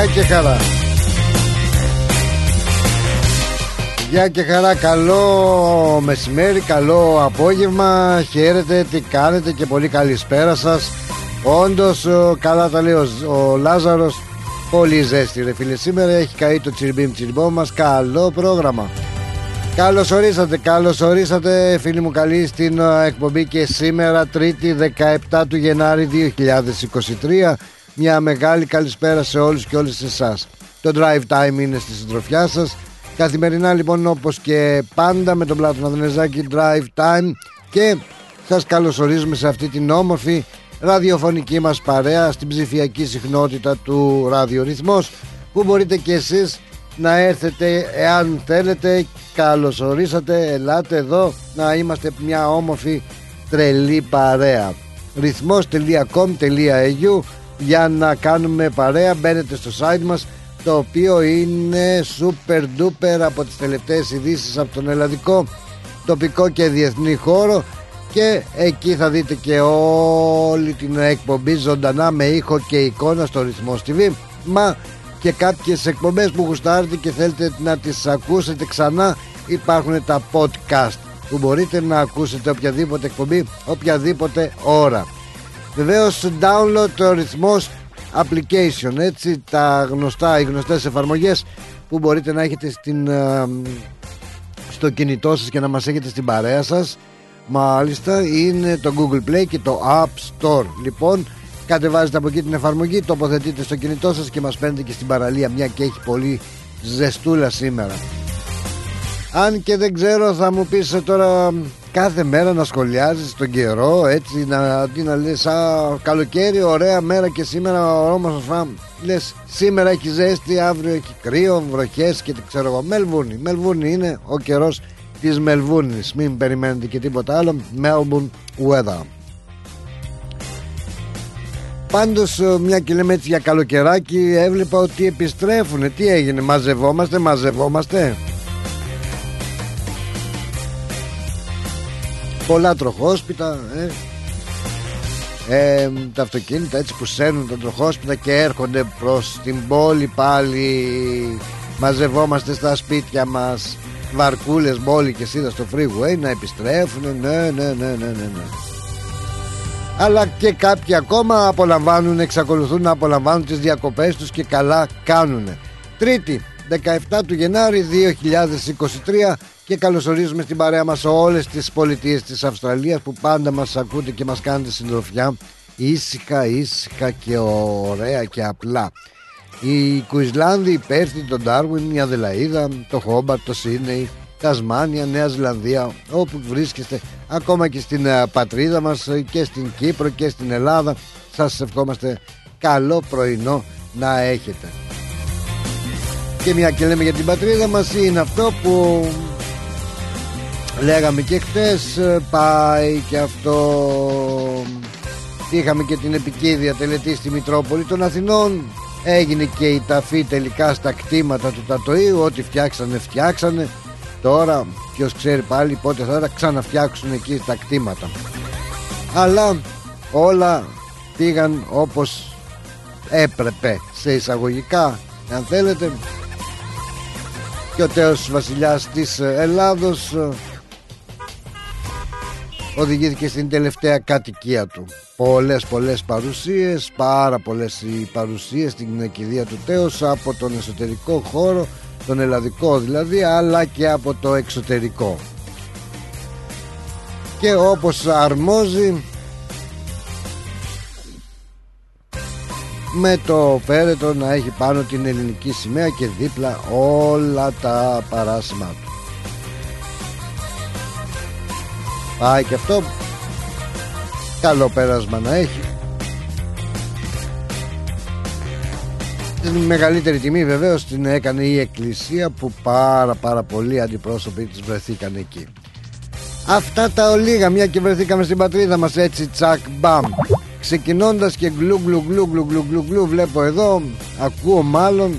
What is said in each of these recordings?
Γεια και χαρά. Γεια και χαρά Καλό μεσημέρι Καλό απόγευμα. Χαίρετε τι κάνετε και πολύ καλησπέρα σας. Όντως καλά τα λέει ο, ο Λάζαρος. Πολύ ζέστη ρε φίλε Σήμερα έχει καεί το τσιρμπίμ τσιρμπό μας. Καλό πρόγραμμα. Καλώς ορίσατε, καλώς ορίσατε φίλοι μου καλή στην ε, εκπομπή και σήμερα Τρίτη 17 του Γενάρη 2023 μια μεγάλη καλησπέρα σε όλους και όλες εσάς. Το Drive Time είναι στη συντροφιά σας. Καθημερινά λοιπόν όπως και πάντα με τον Πλάτωνα Δενεζάκη Drive Time. Και σας καλωσορίζουμε σε αυτή την όμορφη ραδιοφωνική μας παρέα Στην ψηφιακή συχνότητα του ραδιορυθμός Που μπορείτε και εσείς να έρθετε εάν θέλετε Καλωσορίσατε, ελάτε εδώ να είμαστε μια όμορφη τρελή παρέα. ρυθμός.com.au για να κάνουμε παρέα μπαίνετε στο site μας το οποίο είναι super duper από τις τελευταίες ειδήσεις από τον ελλαδικό τοπικό και διεθνή χώρο. Και εκεί θα δείτε και όλη την εκπομπή ζωντανά με ήχο και εικόνα στο ρυθμό TV μα και κάποιες εκπομπές που γουστάρετε και θέλετε να τις ακούσετε ξανά υπάρχουν τα podcast που μπορείτε να ακούσετε οποιαδήποτε εκπομπή οποιαδήποτε ώρα Βεβαίως download το ρυθμός application έτσι τα γνωστά, οι γνωστές εφαρμογές που μπορείτε να έχετε στην, ε, στο κινητό σας και να μας έχετε στην παρέα σας. Μάλιστα είναι το Google Play και το App Store. Λοιπόν κατεβάζετε από εκεί την εφαρμογή τοποθετείτε στο κινητό σας και μας παίρνετε και στην παραλία μια και έχει πολύ ζεστούλα σήμερα. Αν και δεν ξέρω θα μου πεις ε, τώρα κάθε μέρα να σχολιάζεις τον καιρό έτσι να, τι να λες α, καλοκαίρι ωραία μέρα και σήμερα όμως φαμ λες σήμερα έχει ζέστη αύριο έχει κρύο βροχές και τι ξέρω εγώ Μελβούνι Μελβούνι είναι ο καιρός της Μελβούνης. Μην περιμένετε και τίποτα άλλο. Melbourne weather. Πάντως ε, μια και λέμε έτσι για καλοκαιράκι έβλεπα ότι επιστρέφουν τι έγινε μαζευόμαστε μαζευόμαστε; Πολλά τροχόσπιτα ε. Ε, τα αυτοκίνητα έτσι που σέρνουν τα τροχόσπιτα και έρχονται προς την πόλη πάλι μαζευόμαστε στα σπίτια μας βαρκούλες και είδα στο freeway να επιστρέφουν ναι ναι ναι ναι ναι, ναι. αλλά και κάποιοι ακόμα απολαμβάνουν εξακολουθούν να απολαμβάνουν τις διακοπές τους και καλά κάνουν Τρίτη 17 του Γενάρη 2023 και καλωσορίζουμε στην παρέα μας όλες τις πολιτείες της Αυστραλίας που πάντα μας ακούτε και μας κάνετε συντροφιά ήσυχα, ήσυχα και ωραία και απλά. Η Κουισλάνδη, η Πέρθη, το Ντάρουιν, η Αδελαίδα, το Χόμπαρτ, το Σίνεϊ, Τασμάνια, Νέα Ζηλανδία, όπου βρίσκεστε, ακόμα και στην ε, πατρίδα μας ε, και στην Κύπρο και στην Ελλάδα, σας ευχόμαστε καλό πρωινό να έχετε. Και μια και λέμε για την πατρίδα μας είναι αυτό που Λέγαμε και χτες ε, πάει και αυτό. Είχαμε και την επικίδια τελετή στη Μητρόπολη των Αθηνών. Έγινε και η ταφή τελικά στα κτήματα του Τατοίου. Ό,τι φτιάξανε φτιάξανε. Τώρα ποιος ξέρει πάλι πότε θα τα ξαναφτιάξουν εκεί τα κτήματα. Αλλά όλα πήγαν όπως έπρεπε σε εισαγωγικά αν θέλετε. Και ο τέος βασιλιάς της Ελλάδος οδηγήθηκε στην τελευταία κατοικία του. Πολλές πολλές παρουσίες πάρα πολλές οι παρουσίες στην κηδεία του Τέος από τον εσωτερικό χώρο τον ελλαδικό δηλαδή αλλά και από το εξωτερικό. Και όπως αρμόζει με το πέρετο να έχει πάνω την ελληνική σημαία και δίπλα όλα τα παράσημα του Πάει και αυτό καλό πέρασμα να έχει. Την μεγαλύτερη τιμή βεβαίως την έκανε η Εκκλησία που πάρα πάρα πολλοί αντιπρόσωποι της βρεθήκαν εκεί. Αυτά τα ολίγα μια και βρεθήκαμε στην πατρίδα μας έτσι τσακ μπαμ. Ξεκινώντας και γλου γλου γλου γλου γλου γλου γλου βλέπω εδώ Ακούω μάλλον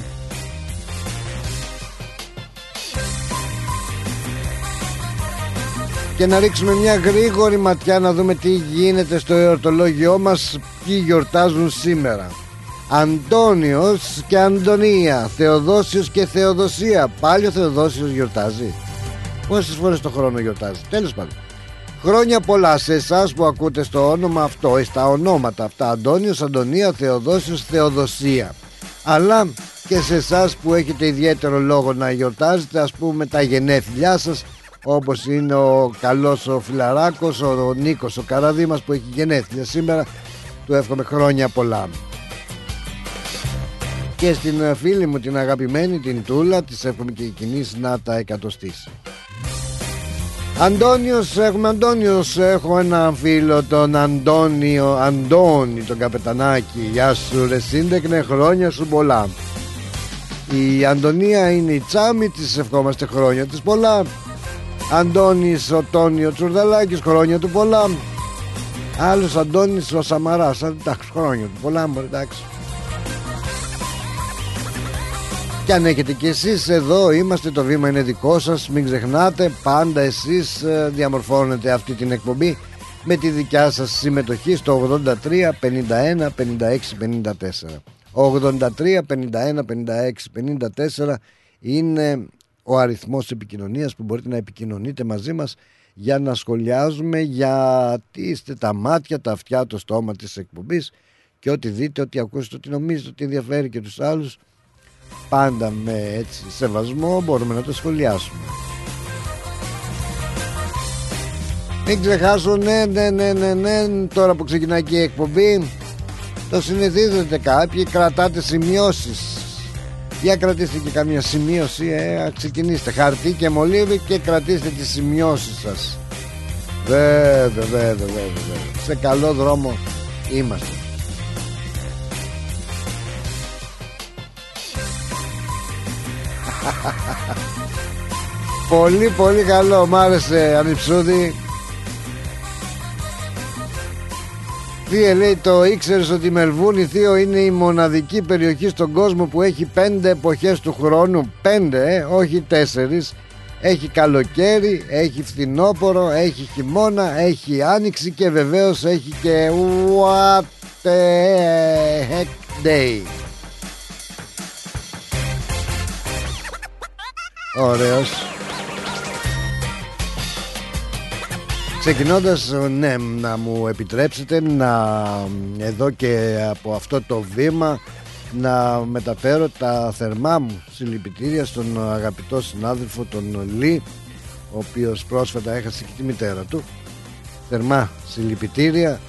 και να ρίξουμε μια γρήγορη ματιά να δούμε τι γίνεται στο εορτολόγιό μας ποιοι γιορτάζουν σήμερα. Αντώνιος και Αντωνία Θεοδόσιος και Θεοδοσία. Πάλι ο Θεοδόσιος γιορτάζει. Πόσες φορές το χρόνο γιορτάζει. Τέλος πάντων. Χρόνια πολλά σε εσάς που ακούτε στο όνομα αυτό Στα ονόματα αυτά. Αντώνιος, Αντωνία, Θεοδόσιος, Θεοδοσία. Αλλά και σε εσάς που έχετε ιδιαίτερο λόγο να γιορτάζετε Ας πούμε τα γενέθλιά σας όπως είναι ο καλός ο Φιλαράκος, ο Νίκος ο Καραδίμας που έχει γενέθλια σήμερα του εύχομαι χρόνια πολλά. Και στην ε, φίλη μου την αγαπημένη την Τούλα της εύχομαι και η κοινή να τα εκατοστήσει. Αντώνιος, έχουμε Αντώνιος, έχω ένα φίλο τον Αντώνιο, Αντώνη τον Καπετανάκη Γεια σου ρε σύντεκνε χρόνια σου πολλά. Η Αντωνία είναι η Τσάμι, της ευχόμαστε χρόνια της πολλά Αντώνης ο Τόνιο Τσουρδαλάκης χρόνια του πολλά. Άλλος Αντώνης ο Σαμαράς εντάξει χρόνια του πολλά εντάξει. Και αν έχετε και εσείς εδώ είμαστε το βήμα είναι δικό σας μην ξεχνάτε πάντα εσείς ε, διαμορφώνετε αυτή την εκπομπή με τη δικιά σας συμμετοχή στο 83 51 56 54 83 51 56 54 είναι ο αριθμός επικοινωνίας που μπορείτε να επικοινωνείτε μαζί μας για να σχολιάζουμε γιατί είστε τα μάτια, τα αυτιά, το στόμα της εκπομπής και ό,τι δείτε, ό,τι ακούσετε, ό,τι νομίζετε ότι ενδιαφέρει και τους άλλους πάντα με έτσι σεβασμό μπορούμε να το σχολιάσουμε. Μην ξεχάσω, ναι, ναι, ναι, ναι, ναι, τώρα που ξεκινάει και η εκπομπή, το συνηθίζετε κάποιοι, κρατάτε σημειώσεις για κρατήστε και καμία σημείωση ε, Ξεκινήστε. Χαρτί και μολύβι Και κρατήστε τις σημειώσεις σας. Βέβαια βέβαια βέβαια Σε καλό δρόμο είμαστε. Πολύ πολύ καλό. Μ' άρεσε ανυψούδη Θεία λέει το ήξερες ότι η Μελβούνη Θείο είναι η μοναδική περιοχή στον κόσμο που έχει πέντε εποχές του χρόνου Πέντε ε, όχι τέσσερις Έχει καλοκαίρι, έχει φθινόπορο, έχει χειμώνα, έχει άνοιξη και βεβαίως έχει και what the heck day Ωραίος Ξεκινώντας ναι να μου επιτρέψετε να εδώ και από αυτό το βήμα να μεταφέρω τα θερμά μου συλληπιτήρια στον αγαπητό συνάδελφο τον Λί ο οποίος πρόσφατα έχασε και τη μητέρα του. Θερμά συλληπιτήρια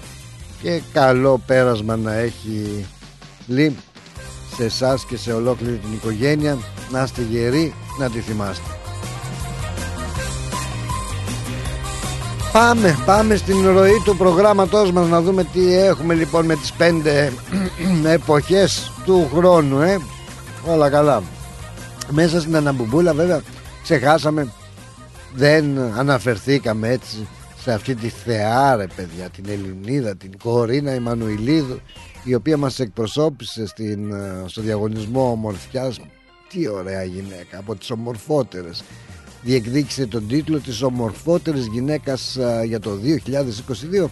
και καλό πέρασμα να έχει Λί σε εσάς και σε ολόκληρη την οικογένεια. Να είστε γεροί να τη θυμάστε Πάμε, πάμε στην ροή του προγράμματός μας να δούμε τι έχουμε λοιπόν με τις πέντε εποχές του χρόνου ε. Όλα καλά. Μέσα στην Αναμπουμπούλα βέβαια ξεχάσαμε δεν αναφερθήκαμε έτσι σε αυτή τη θεά ρε παιδιά την Ελληνίδα, την Κορίνα Ιμανουηλίδου η οποία μας εκπροσώπησε στην, ε, στο διαγωνισμό ομορφιάς. Τι ωραία γυναίκα από τις ομορφότερες διεκδίκησε τον τίτλο της ομορφότερης γυναίκας για το 2022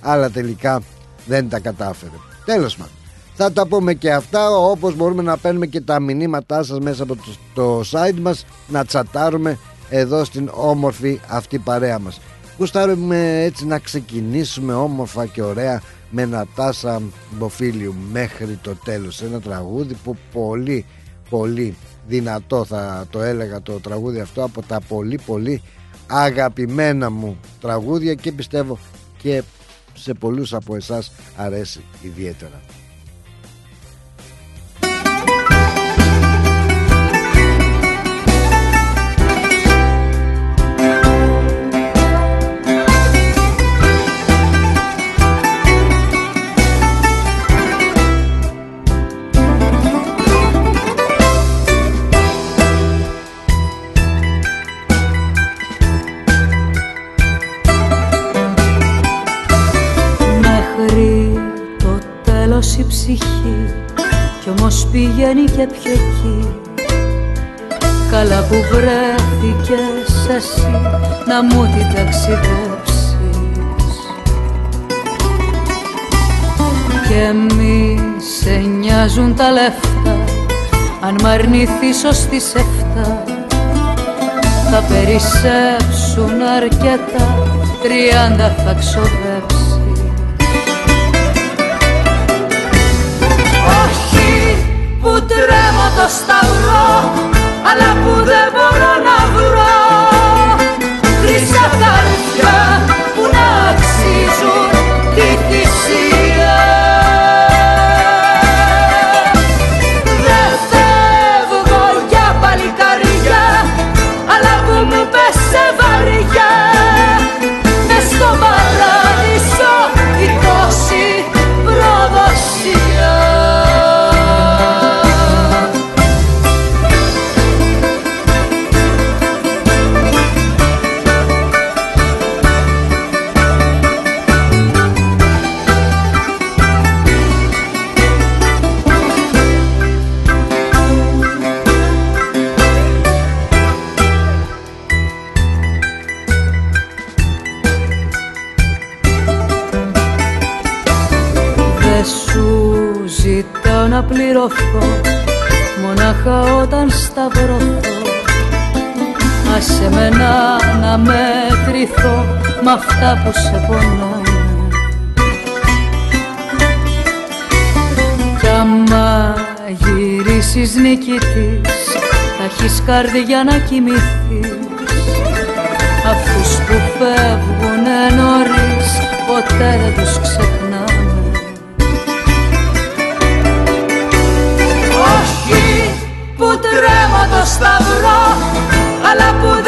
αλλά τελικά δεν τα κατάφερε. Τέλος πάντων θα τα πούμε και αυτά όπως μπορούμε να παίρνουμε και τα μηνύματά σας μέσα από το, το site μας να τσατάρουμε εδώ στην όμορφη αυτή παρέα μας. Γουστάρουμε έτσι να ξεκινήσουμε όμορφα και ωραία με Νατάσα Μποφίλιου μέχρι το τέλος. Ένα τραγούδι που πολύ πολύ δυνατό θα το έλεγα το τραγούδι αυτό από τα πολύ πολύ αγαπημένα μου τραγούδια και πιστεύω και σε πολλούς από εσάς αρέσει ιδιαίτερα. Να μου την ταξιδέψεις. Και μη σε νοιάζουν τα λεφτά αν μ' αρνηθείς ως τις εφτά. Θα περισσέψουν αρκετά τριάντα θα ξοδέψεις. Όχι που τρέμω το σταυρό αλλά που δεν μπορώ να πληρωθώ Μονάχα όταν σταυρωθώ Άσε με να, να μετρηθώ Μ' αυτά που σε πονάνε Κι άμα γυρίσεις νικητής Θα έχεις καρδιά να κοιμηθείς. Αυτούς που φεύγουνε νωρίς Ποτέ δεν τους ξεχνάμε τρέμω το σταυρό Αλλά που δεν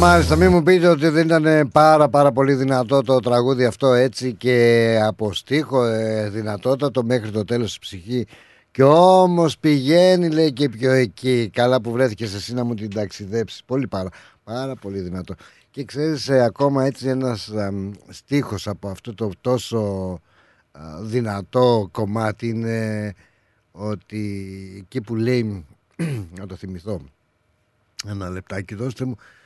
Μάλιστα, μάλιστα. Μην μου πείτε ότι δεν ήταν πάρα πάρα πολύ δυνατό το τραγούδι αυτό έτσι και από στίχο ε, δυνατότατο μέχρι το τέλος η ψυχή. Και όμως πηγαίνει λέει και πιο εκεί. Καλά που βρέθηκες εσύ να μου την ταξιδέψεις. Πολύ πάρα, πάρα πολύ δυνατό. Και ξέρεις ε, ακόμα έτσι ένας ε, στίχος από αυτό το τόσο ε, δυνατό κομμάτι είναι ότι εκεί που λέει να το θυμηθώ ένα λεπτάκι δώστε μου ε, ε,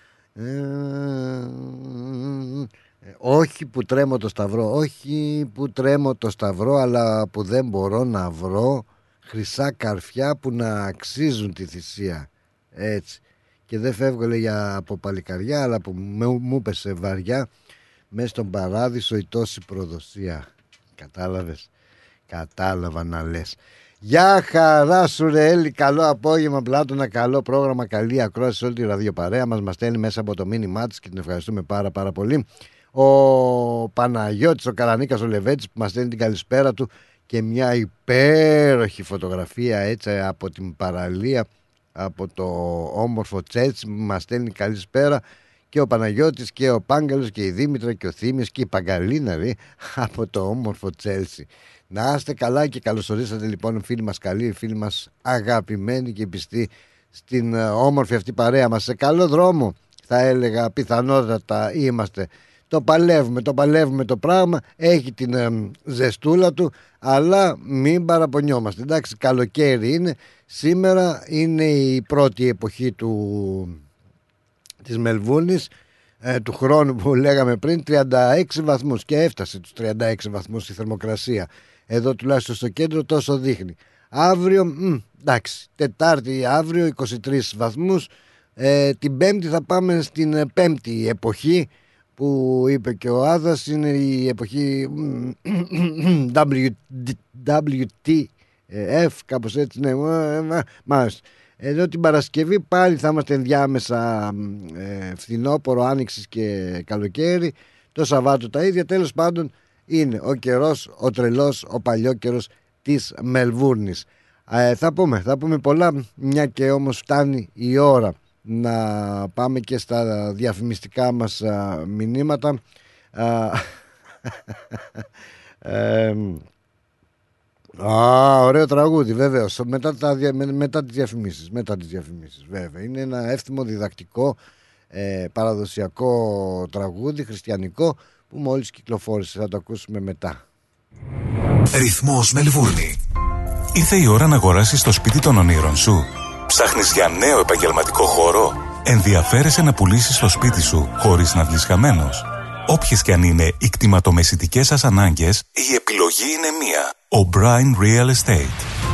όχι που τρέμω το σταυρό όχι που τρέμω το σταυρό αλλά που δεν μπορώ να βρω χρυσά καρφιά που να αξίζουν τη θυσία. Έτσι. Και δεν φεύγω λέει για από παλικαριά αλλά που μου, μου πέσε βαριά μέσα στον παράδεισο η τόση προδοσία. Κατάλαβες; Κατάλαβα να λες Γεια χαρά σου ρε Έλλη, καλό απόγευμα Πλάτωνα, καλό πρόγραμμα, καλή ακρόαση σε όλη τη ραδιοπαρέα μας, μας στέλνει μέσα από το μήνυμά της και την ευχαριστούμε πάρα πάρα πολύ. Ο Παναγιώτης, ο Καρανίκας, ο Λεβέτης που μας στέλνει την καλησπέρα του και μια υπέροχη φωτογραφία έτσι από την παραλία από το όμορφο Τσέτσι μας στέλνει καλησπέρα. Και ο Παναγιώτης και ο Πάγκαλος και η Δήμητρα και ο Θήμιος και η Παγκαλίνα ρε, από το όμορφο Τσέλσι. Να είστε καλά και καλωσορίσατε λοιπόν φίλοι μας καλοί, φίλοι μας αγαπημένοι και πιστοί στην ε, όμορφη αυτή παρέα μας. Σε καλό δρόμο θα έλεγα πιθανότατα είμαστε. το παλεύουμε, το παλεύουμε το πράγμα, έχει την ε, ζεστούλα του, αλλά μην παραπονιόμαστε. Εντάξει, καλοκαίρι είναι, σήμερα είναι η πρώτη εποχή του, της Μελβούνης, ε, του χρόνου που λέγαμε πριν, 36 βαθμούς και έφτασε τους 36 βαθμούς η θερμοκρασία. Εδώ τουλάχιστον στο κέντρο τόσο δείχνει. Αύριο, μ, εντάξει, Τετάρτη αύριο 23 βαθμούς, ε, την Πέμπτη θα πάμε στην ε, πέμπτη εποχή που είπε και ο Άδας είναι η εποχή WTF κάπως έτσι ναι μάλιστα. Εδώ την Παρασκευή πάλι θα είμαστε ενδιάμεσα ε, φθινόπορο, άνοιξης και καλοκαίρι. Το Σαββάτο τα ίδια. Τέλος πάντων είναι ο καιρός, ο τρελός, ο παλιό καιρός της Μελβούρνης ε, θα πούμε, θα πούμε πολλά μια και όμως φτάνει η ώρα να πάμε και στα διαφημιστικά μας μηνύματα. Α, ωραίο τραγούδι, βεβαίω. Μετά, τα, μετά τις διαφημίσεις. Μετά τις διαφημίσεις, βέβαια. Είναι ένα εύθυμο διδακτικό ε, παραδοσιακό τραγούδι, χριστιανικό, που μόλις κυκλοφόρησε. Θα το ακούσουμε μετά. Ρυθμός Μελβούρνη. Ήρθε η ώρα να αγοράσεις το σπίτι των ονείρων σου. Ψάχνεις για νέο επαγγελματικό χώρο; Ενδιαφέρεσαι να πουλήσεις το σπίτι σου χωρίς να βγεις χαμένος; Όποιες και αν είναι οι κτηματομεσητικές σας ανάγκες, η επιλογή είναι μία. O'Brien Real Estate.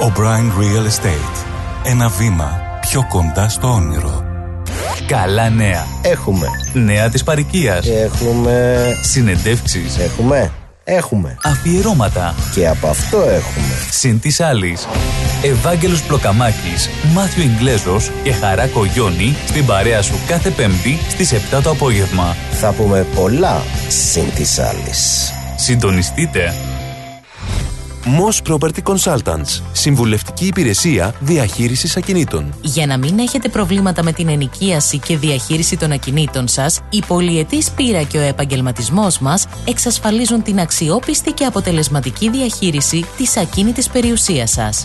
O'Brien Real Estate. Ένα βήμα πιο κοντά στο όνειρο. Καλά νέα. Έχουμε. Νέα της παροικίας. Έχουμε. Συνεντεύξεις. Έχουμε. Έχουμε. Αφιερώματα. Και από αυτό έχουμε. Συν της άλλης. Ευάγγελος Πλοκαμάκης, Μάθιο Ιγκλέζος και Χαράκο Γιόνι στην παρέα σου κάθε Πέμπτη στις 7 το απόγευμα. Θα πούμε πολλά συν της άλλης. Συντονιστείτε. Moss Property Consultants. Συμβουλευτική υπηρεσία διαχείρισης ακινήτων. Για να μην έχετε προβλήματα με την ενοικίαση και διαχείριση των ακινήτων σας, η πολυετής πείρα και ο επαγγελματισμός μας εξασφαλίζουν την αξιόπιστη και αποτελεσματική διαχείριση της ακίνητης περιουσίας σας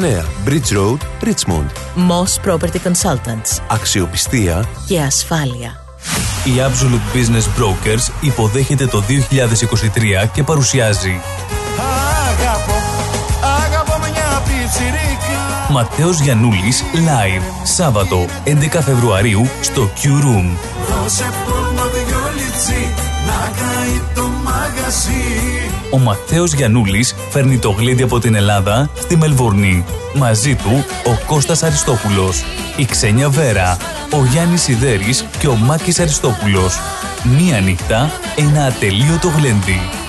Bridge Road, Richmond. Moss Property Consultants. Αξιοπιστία και ασφάλεια. Η Absolute Business Brokers υποδέχεται το 2023 και παρουσιάζει Αγαπώ, αγαπώ μια πιτσιρίκα Ματέος Γιαννούλης Live Σάββατο 11 Φεβρουαρίου στο Q Room Δώσε πόνο δυο λιτσί να καεί το μαγαζί ο Ματθαίος Γιαννούλης φέρνει το γλέντι από την Ελλάδα στη Μελβορνή. Μαζί του ο Κώστας Αριστόπουλος, η Ξένια Βέρα, ο Γιάννης Σιδέρης και ο Μάκης Αριστόπουλος. Μία νύχτα, ένα ατελείωτο γλέντι.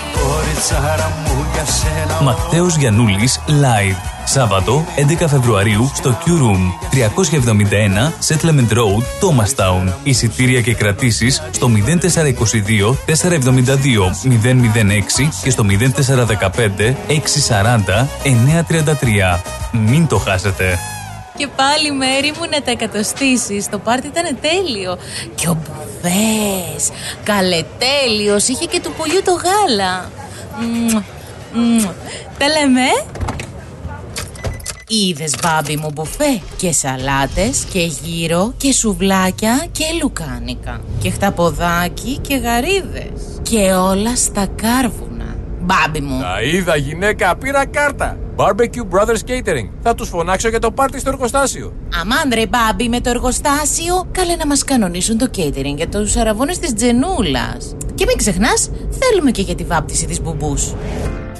Ματθαίος Γιαννούλης Live. Σάββατο 11 Φεβρουαρίου στο Q Room 371 Settlement Road, Thomastown. Εισιτήρια και κρατήσεις στο 0422 472 006 και στο 0415 640 933. Μην το χάσετε. Και πάλι μέρη μου να τα εκατοστήσεις. Το πάρτι ήταν τέλειο. Και ο Μπουφές, καλετέλειος, είχε και του πολιού το γάλα. Τα λέμε. Είδες μπάμπι μου μπουφέ και σαλάτες και γύρο και σουβλάκια και λουκάνικα και χταποδάκι και γαρίδες και όλα στα κάρβουνα. Μπάμπι μου. Τα είδα γυναίκα, πήρα κάρτα. Barbecue Brothers Catering. Θα τους φωνάξω για το πάρτι στο εργοστάσιο. Αμάντρε μπάμπι με το εργοστάσιο. Καλέ να μας κανονίσουν το catering για τους αραβώνες της Τζενούλας. Και μην ξεχνάς, θέλουμε και για τη βάπτιση της μπουμπούς.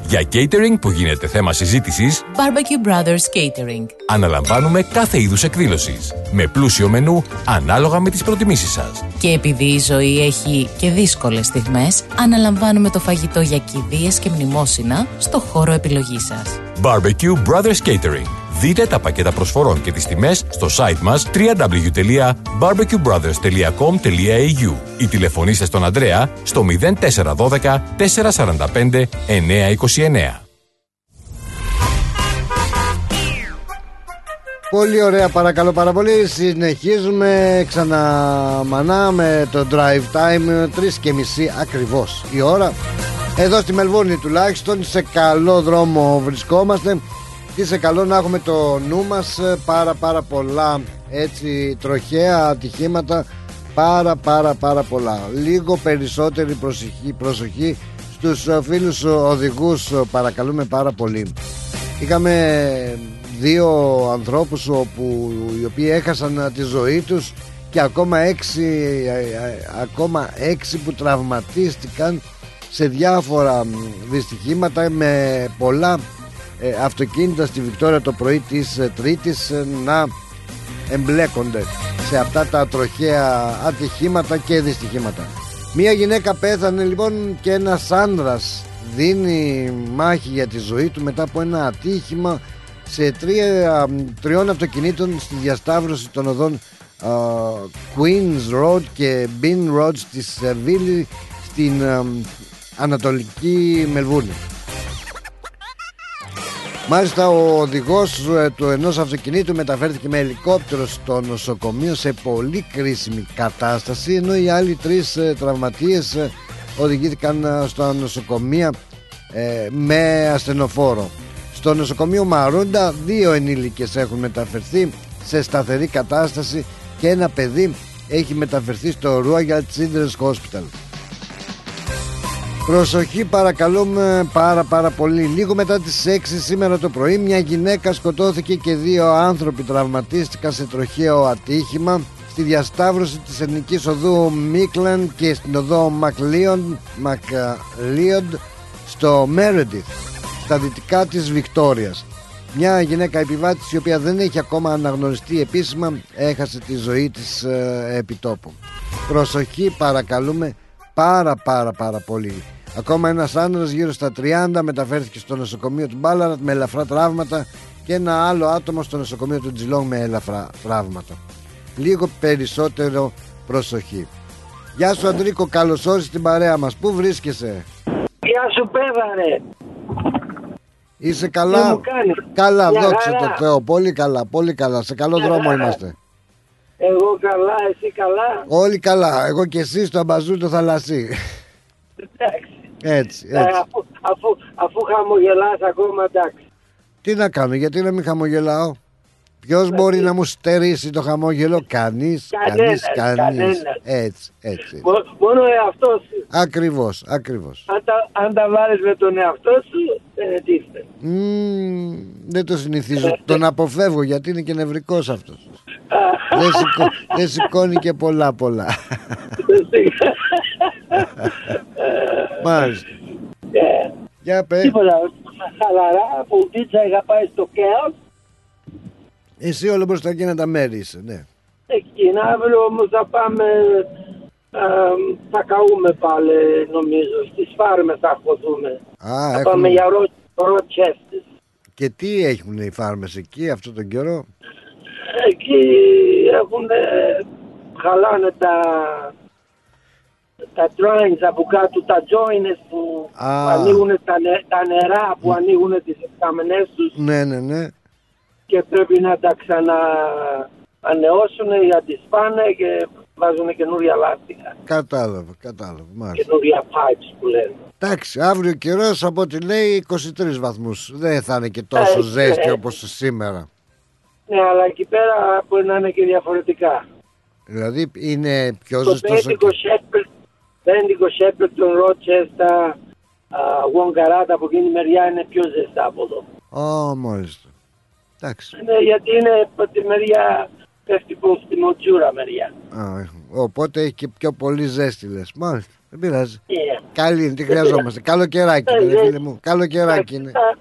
Για catering που γίνεται θέμα συζήτησης, Barbecue Brothers Catering. αναλαμβάνουμε κάθε είδους εκδήλωσης. Με πλούσιο μενού, ανάλογα με τις προτιμήσεις σας. Και επειδή η ζωή έχει και δύσκολες στιγμές, αναλαμβάνουμε το φαγητό για κηδείες και μνημόσυνα στο χώρο επιλογής σας. Barbecue Brothers Catering. Δείτε τα πακέτα προσφορών και τις τιμές στο site μας www.barbecuebrothers.com.au ή τηλεφωνήστε στον Ανδρέα στο 0412 445 929. Πολύ ωραία παρακαλώ πάρα πολύ. Συνεχίζουμε ξαναμανά με το drive time 3 και μισή ακριβώς η ώρα. Εδώ στη Μελβούρνη τουλάχιστον σε καλό δρόμο βρισκόμαστε και σε καλό να έχουμε το νου μας πάρα πάρα πολλά έτσι τροχαία ατυχήματα πάρα πάρα πάρα πολλά. Λίγο περισσότερη προσοχή, προσοχή στους φίλους οδηγούς παρακαλούμε πάρα πολύ. Είχαμε δύο ανθρώπους όπου, οι οποίοι έχασαν τη ζωή τους και ακόμα έξι, ε, ε, ακόμα έξι που τραυματίστηκαν σε διάφορα δυστυχήματα με πολλά ε, αυτοκίνητα στη Βικτόρια το πρωί της ε, Τρίτης ε, να εμπλέκονται σε αυτά τα τροχαία ατυχήματα και δυστυχήματα. Μία γυναίκα πέθανε λοιπόν και ένας άνδρας δίνει μάχη για τη ζωή του μετά από ένα ατύχημα σε τρία, τριών αυτοκινήτων στη διασταύρωση των οδών α, Queens Road και Bean Road στη Σεβίλη στην α, Ανατολική Μελβούρνη. Μάλιστα ο οδηγός ε, του ενός αυτοκινήτου μεταφέρθηκε με ελικόπτερο στο νοσοκομείο σε πολύ κρίσιμη κατάσταση ενώ οι άλλοι τρεις ε, τραυματίες ε, οδηγήθηκαν στο νοσοκομείο με ασθενοφόρο. Στο νοσοκομείο Μαρούντα δύο ενήλικες έχουν μεταφερθεί σε σταθερή κατάσταση και ένα παιδί έχει μεταφερθεί στο Royal Children's Hospital. Προσοχή παρακαλούμε πάρα πάρα πολύ Λίγο μετά τις 6 σήμερα το πρωί Μια γυναίκα σκοτώθηκε και δύο άνθρωποι τραυματίστηκαν σε τροχαίο ατύχημα Στη διασταύρωση της ελληνικής οδού Μίκλαν και στην οδό Μακλίον Μακλίον στο Μέρεντιθ Στα δυτικά της Βικτόριας μια γυναίκα επιβάτης η οποία δεν έχει ακόμα αναγνωριστεί επίσημα έχασε τη ζωή της ε, επιτόπου. Προσοχή παρακαλούμε πάρα πάρα πάρα πολύ. Ακόμα ένας άντρας γύρω στα 30 μεταφέρθηκε στο νοσοκομείο του Μπάλαρατ με ελαφρά τραύματα και ένα άλλο άτομο στο νοσοκομείο του Τζιλόγκ με ελαφρά τραύματα. Λίγο περισσότερο προσοχή. Γεια σου Αντρίκο, καλώς όρισες στην παρέα μας. Πού βρίσκεσαι; Γεια σου πέδαρε. Είσαι καλά; Καλά, Μια δόξα χαρά. τω Θεώ. Πολύ καλά, πολύ καλά. Σε καλό Μια δρόμο χαρά. είμαστε. Εγώ καλά, εσύ καλά; Όλοι καλά. Εγώ και εσύ στο αμπαζού το θαλασσί. Εντάξει. Έτσι, Ε, έτσι. αφού, αφού, αφού χαμογελάς ακόμα εντάξει. Τι να κάνω, γιατί να μην χαμογελάω; Ποιος μπορεί να μου στερήσει το χαμόγελο, κανείς, κανείς, Κανένας, κανείς. κανένας. Έτσι, έτσι. Μο- Μόνο εαυτός σου. Ακριβώς, ακριβώς. Αν τα, αν τα βάλεις με τον εαυτό σου, δεν ετίθεται. Δεν το συνηθίζω. Τον αποφεύγω γιατί είναι και νευρικός αυτός. δεν, σηκώ, δεν σηκώνει και πολλά πολλά. Μάλιστα. Ε, Για πες. Τίποτα. Χαλαρά, που δίτσα είχα πάει στο ΚΕΑ. Εσύ όλο μπροστά εκεί να τα μέρη είσαι, ναι. Εκεί αύριο όμως θα πάμε, ε, θα καούμε πάλι νομίζω. Στις φάρμες θα χωθούμε. Α, θα έχουν... πάμε για ρο, ροτσέστες. Και τι έχουν οι φάρμες εκεί αυτόν τον καιρό; Εκεί έχουν, χαλάνε τα, τα drawings από κάτω, τα joints που, Α. που ανοίγουν τα, νε- τα νερά που ανοίγουν τις καμενές τους Ναι, ναι, ναι. Και πρέπει να τα ξανα ανεώσουν για τις πάνε και βάζουν καινούρια λάστιχα. Κατάλαβα, κατάλαβα. Μάλιστα. Καινούρια pipes που λένε. Εντάξει, αύριο καιρός από ό,τι λέει 23 βαθμούς. Δεν θα είναι και τόσο Ε, ζέστη ε. όπως σήμερα. Ναι, αλλά εκεί πέρα μπορεί να είναι και διαφορετικά. Δηλαδή είναι πιο Το ζεστός. Πέντικο Σέπελ, Πέντικο Σέπελ, τον Ροτσέστα, Γουονγκαράτα από εκείνη τη μεριά είναι πιο ζεστά από εδώ. Ω, μάλιστα. Εντάξει. Ναι, γιατί είναι από τη μεριά, πέφτει προς τη Μοτζούρα μεριά. Α, ε, οπότε έχει και πιο πολύ ζέστη λες. Μάλιστα. Δεν πειράζει. Yeah. Καλή είναι, τι χρειαζόμαστε. Καλοκαιράκι, Ε, είναι, ε, φίλε μου. Καλοκαιράκι είναι. Μετά,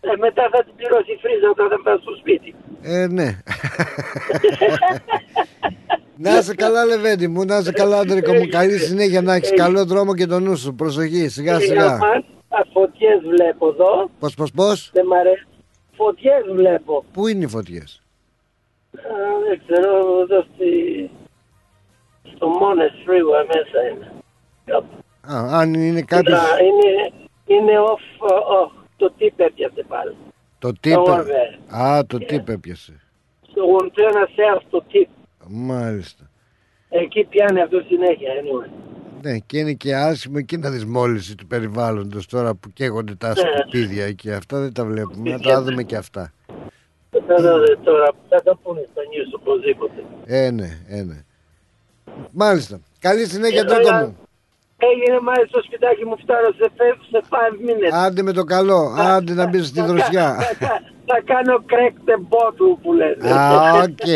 ε, μετά θα την πληρώσει η φρίζα όταν θα πάει στο σπίτι. Ε, ναι. να είσαι καλά, Λεβέντη μου, να είσαι καλά, Αντρικό μου. Καλή συνέχεια να έχεις καλό δρόμο και το νου σου. Προσοχή, σιγά σιγά. Αμάν, ας, φωτιές βλέπω εδώ. Πώς, πώς, πώς; Δεν μ' αρέσει. Φωτιές βλέπω. Πού είναι οι φωτιές; Α, δεν ξέρω, εδώ στη... στο Μόνες Freeway μέσα είναι. Κάπου. Α, αν είναι κάποιο. Α, Είναι, είναι off, uh, off. Το τι έπιασε πάλι. Το τύπ. Όρβε. Α, το τύπ έπιασε. Στο Γοντένα Σέρ το τι. Μάλιστα. Εκεί πιάνει αυτό συνέχεια. Anyway. Ναι, και είναι και άσχημο εκεί να δεις μόλυνση του περιβάλλοντος τώρα που καίγονται τα Ναι. σκουπίδια και αυτά δεν τα βλέπουμε. Να τα δούμε και αυτά. Θα το δω τώρα, θα το πούνε στα news οπωσδήποτε. Ε, ναι, ε, ναι. Μάλιστα. Καλή συνέχεια, Ε, Τρίκο ωραία. μου. Έγινε μάλιστα στο σπιτάκι μου, φτάνω σε, φε- σε 5 minutes. Άντε με το καλό. Άντε να μπεις στη Θα- δροσιά. θα- θα- Θα κάνω crack the bottle που λένε. Α, οκ.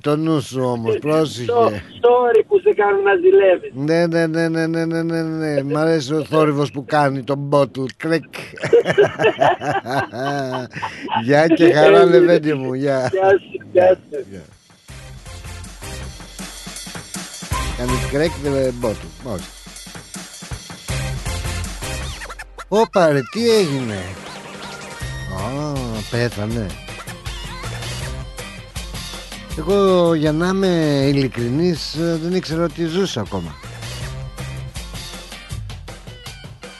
Το νου σου όμως. Πρόσεχε. Sorry που σε κάνουν να ζηλεύεις. Ναι, ναι, ναι, ναι, ναι, ναι, ναι, ναι. Μ' αρέσει ο θόρυβος που κάνει τον bottle crack. Γεια και χαρά, Λεβέντη μου. Γεια. Γεια σου, γεια σου. Κάνει crack the bottle. Μάλιστα. Ωπα ρε, τι έγινε; Α, πέθανε. Εγώ για να είμαι ειλικρινής ε, δεν ήξερα ότι ζούσε ακόμα.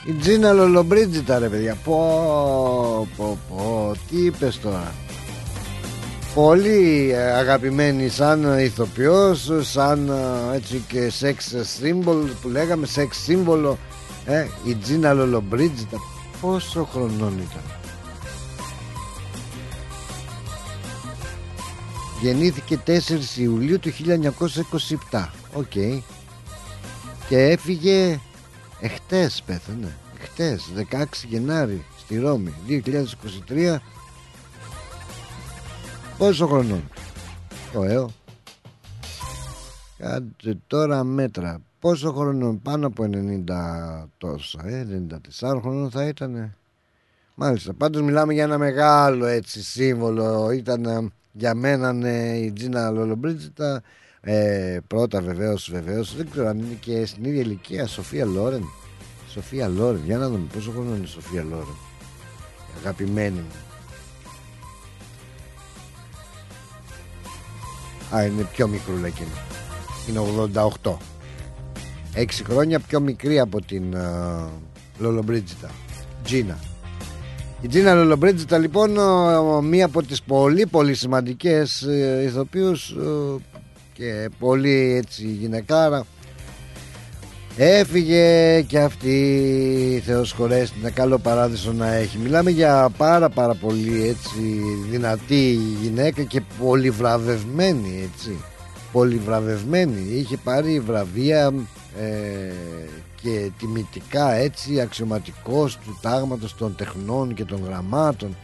Η Τζίνα Λολομπρίτζιτα ρε παιδιά. Πω, πω, πω. Τι είπες τώρα. Πολύ ε, αγαπημένη σαν ηθοποιός, σαν ε, έτσι και σεξ σύμβολο που λέγαμε, σεξ σύμβολο. Ε, η Τζίνα Λολομπρίτζιτα. Πόσο χρονών ήταν. Γεννήθηκε 4 Ιουλίου του 1927. Οκ. Και έφυγε εχτες πέθανε. Εχτες 16 Γενάρη στη Ρώμη 2023. Πόσο χρονών. Ωραίο. Κάντε τώρα μέτρα. Πόσο χρονών πάνω από 90 τόσα, ε, 94 χρονών θα ήταν. Μάλιστα, πάντως μιλάμε για ένα μεγάλο έτσι σύμβολο. Ήταν ε, για μένα ναι, η Τζίνα Λολομπρίτζιτα. Ε, πρώτα βεβαίως, βεβαίως, δεν ξέρω αν είναι και στην ίδια ηλικία Σοφία Λόρεν. Σοφία Λόρεν, για να δούμε πόσο χρόνο είναι η Σοφία Λόρεν. Η αγαπημένη μου. Α, είναι πιο μικρούλα εκείνη. Είναι 88. 6 χρόνια πιο μικρή από την uh, Λολομπρίτζιτα. Τζίνα. Η Τζίνα Λολομπρίτζιτα λοιπόν ε, μία από τις πολύ πολύ σημαντικές ε, ηθοποιούς ε, και πολύ έτσι γυναικάρα. Έφυγε και αυτή Θεός χωρέσει ένα καλό παράδεισο να έχει. Μιλάμε για πάρα πάρα πολύ έτσι δυνατή γυναίκα και πολύ βραβευμένη έτσι. Πολύ βραβευμένη Είχε πάρει βραβεία ε, και τιμητικά έτσι αξιωματικός του τάγματος των τεχνών και των γραμμάτων.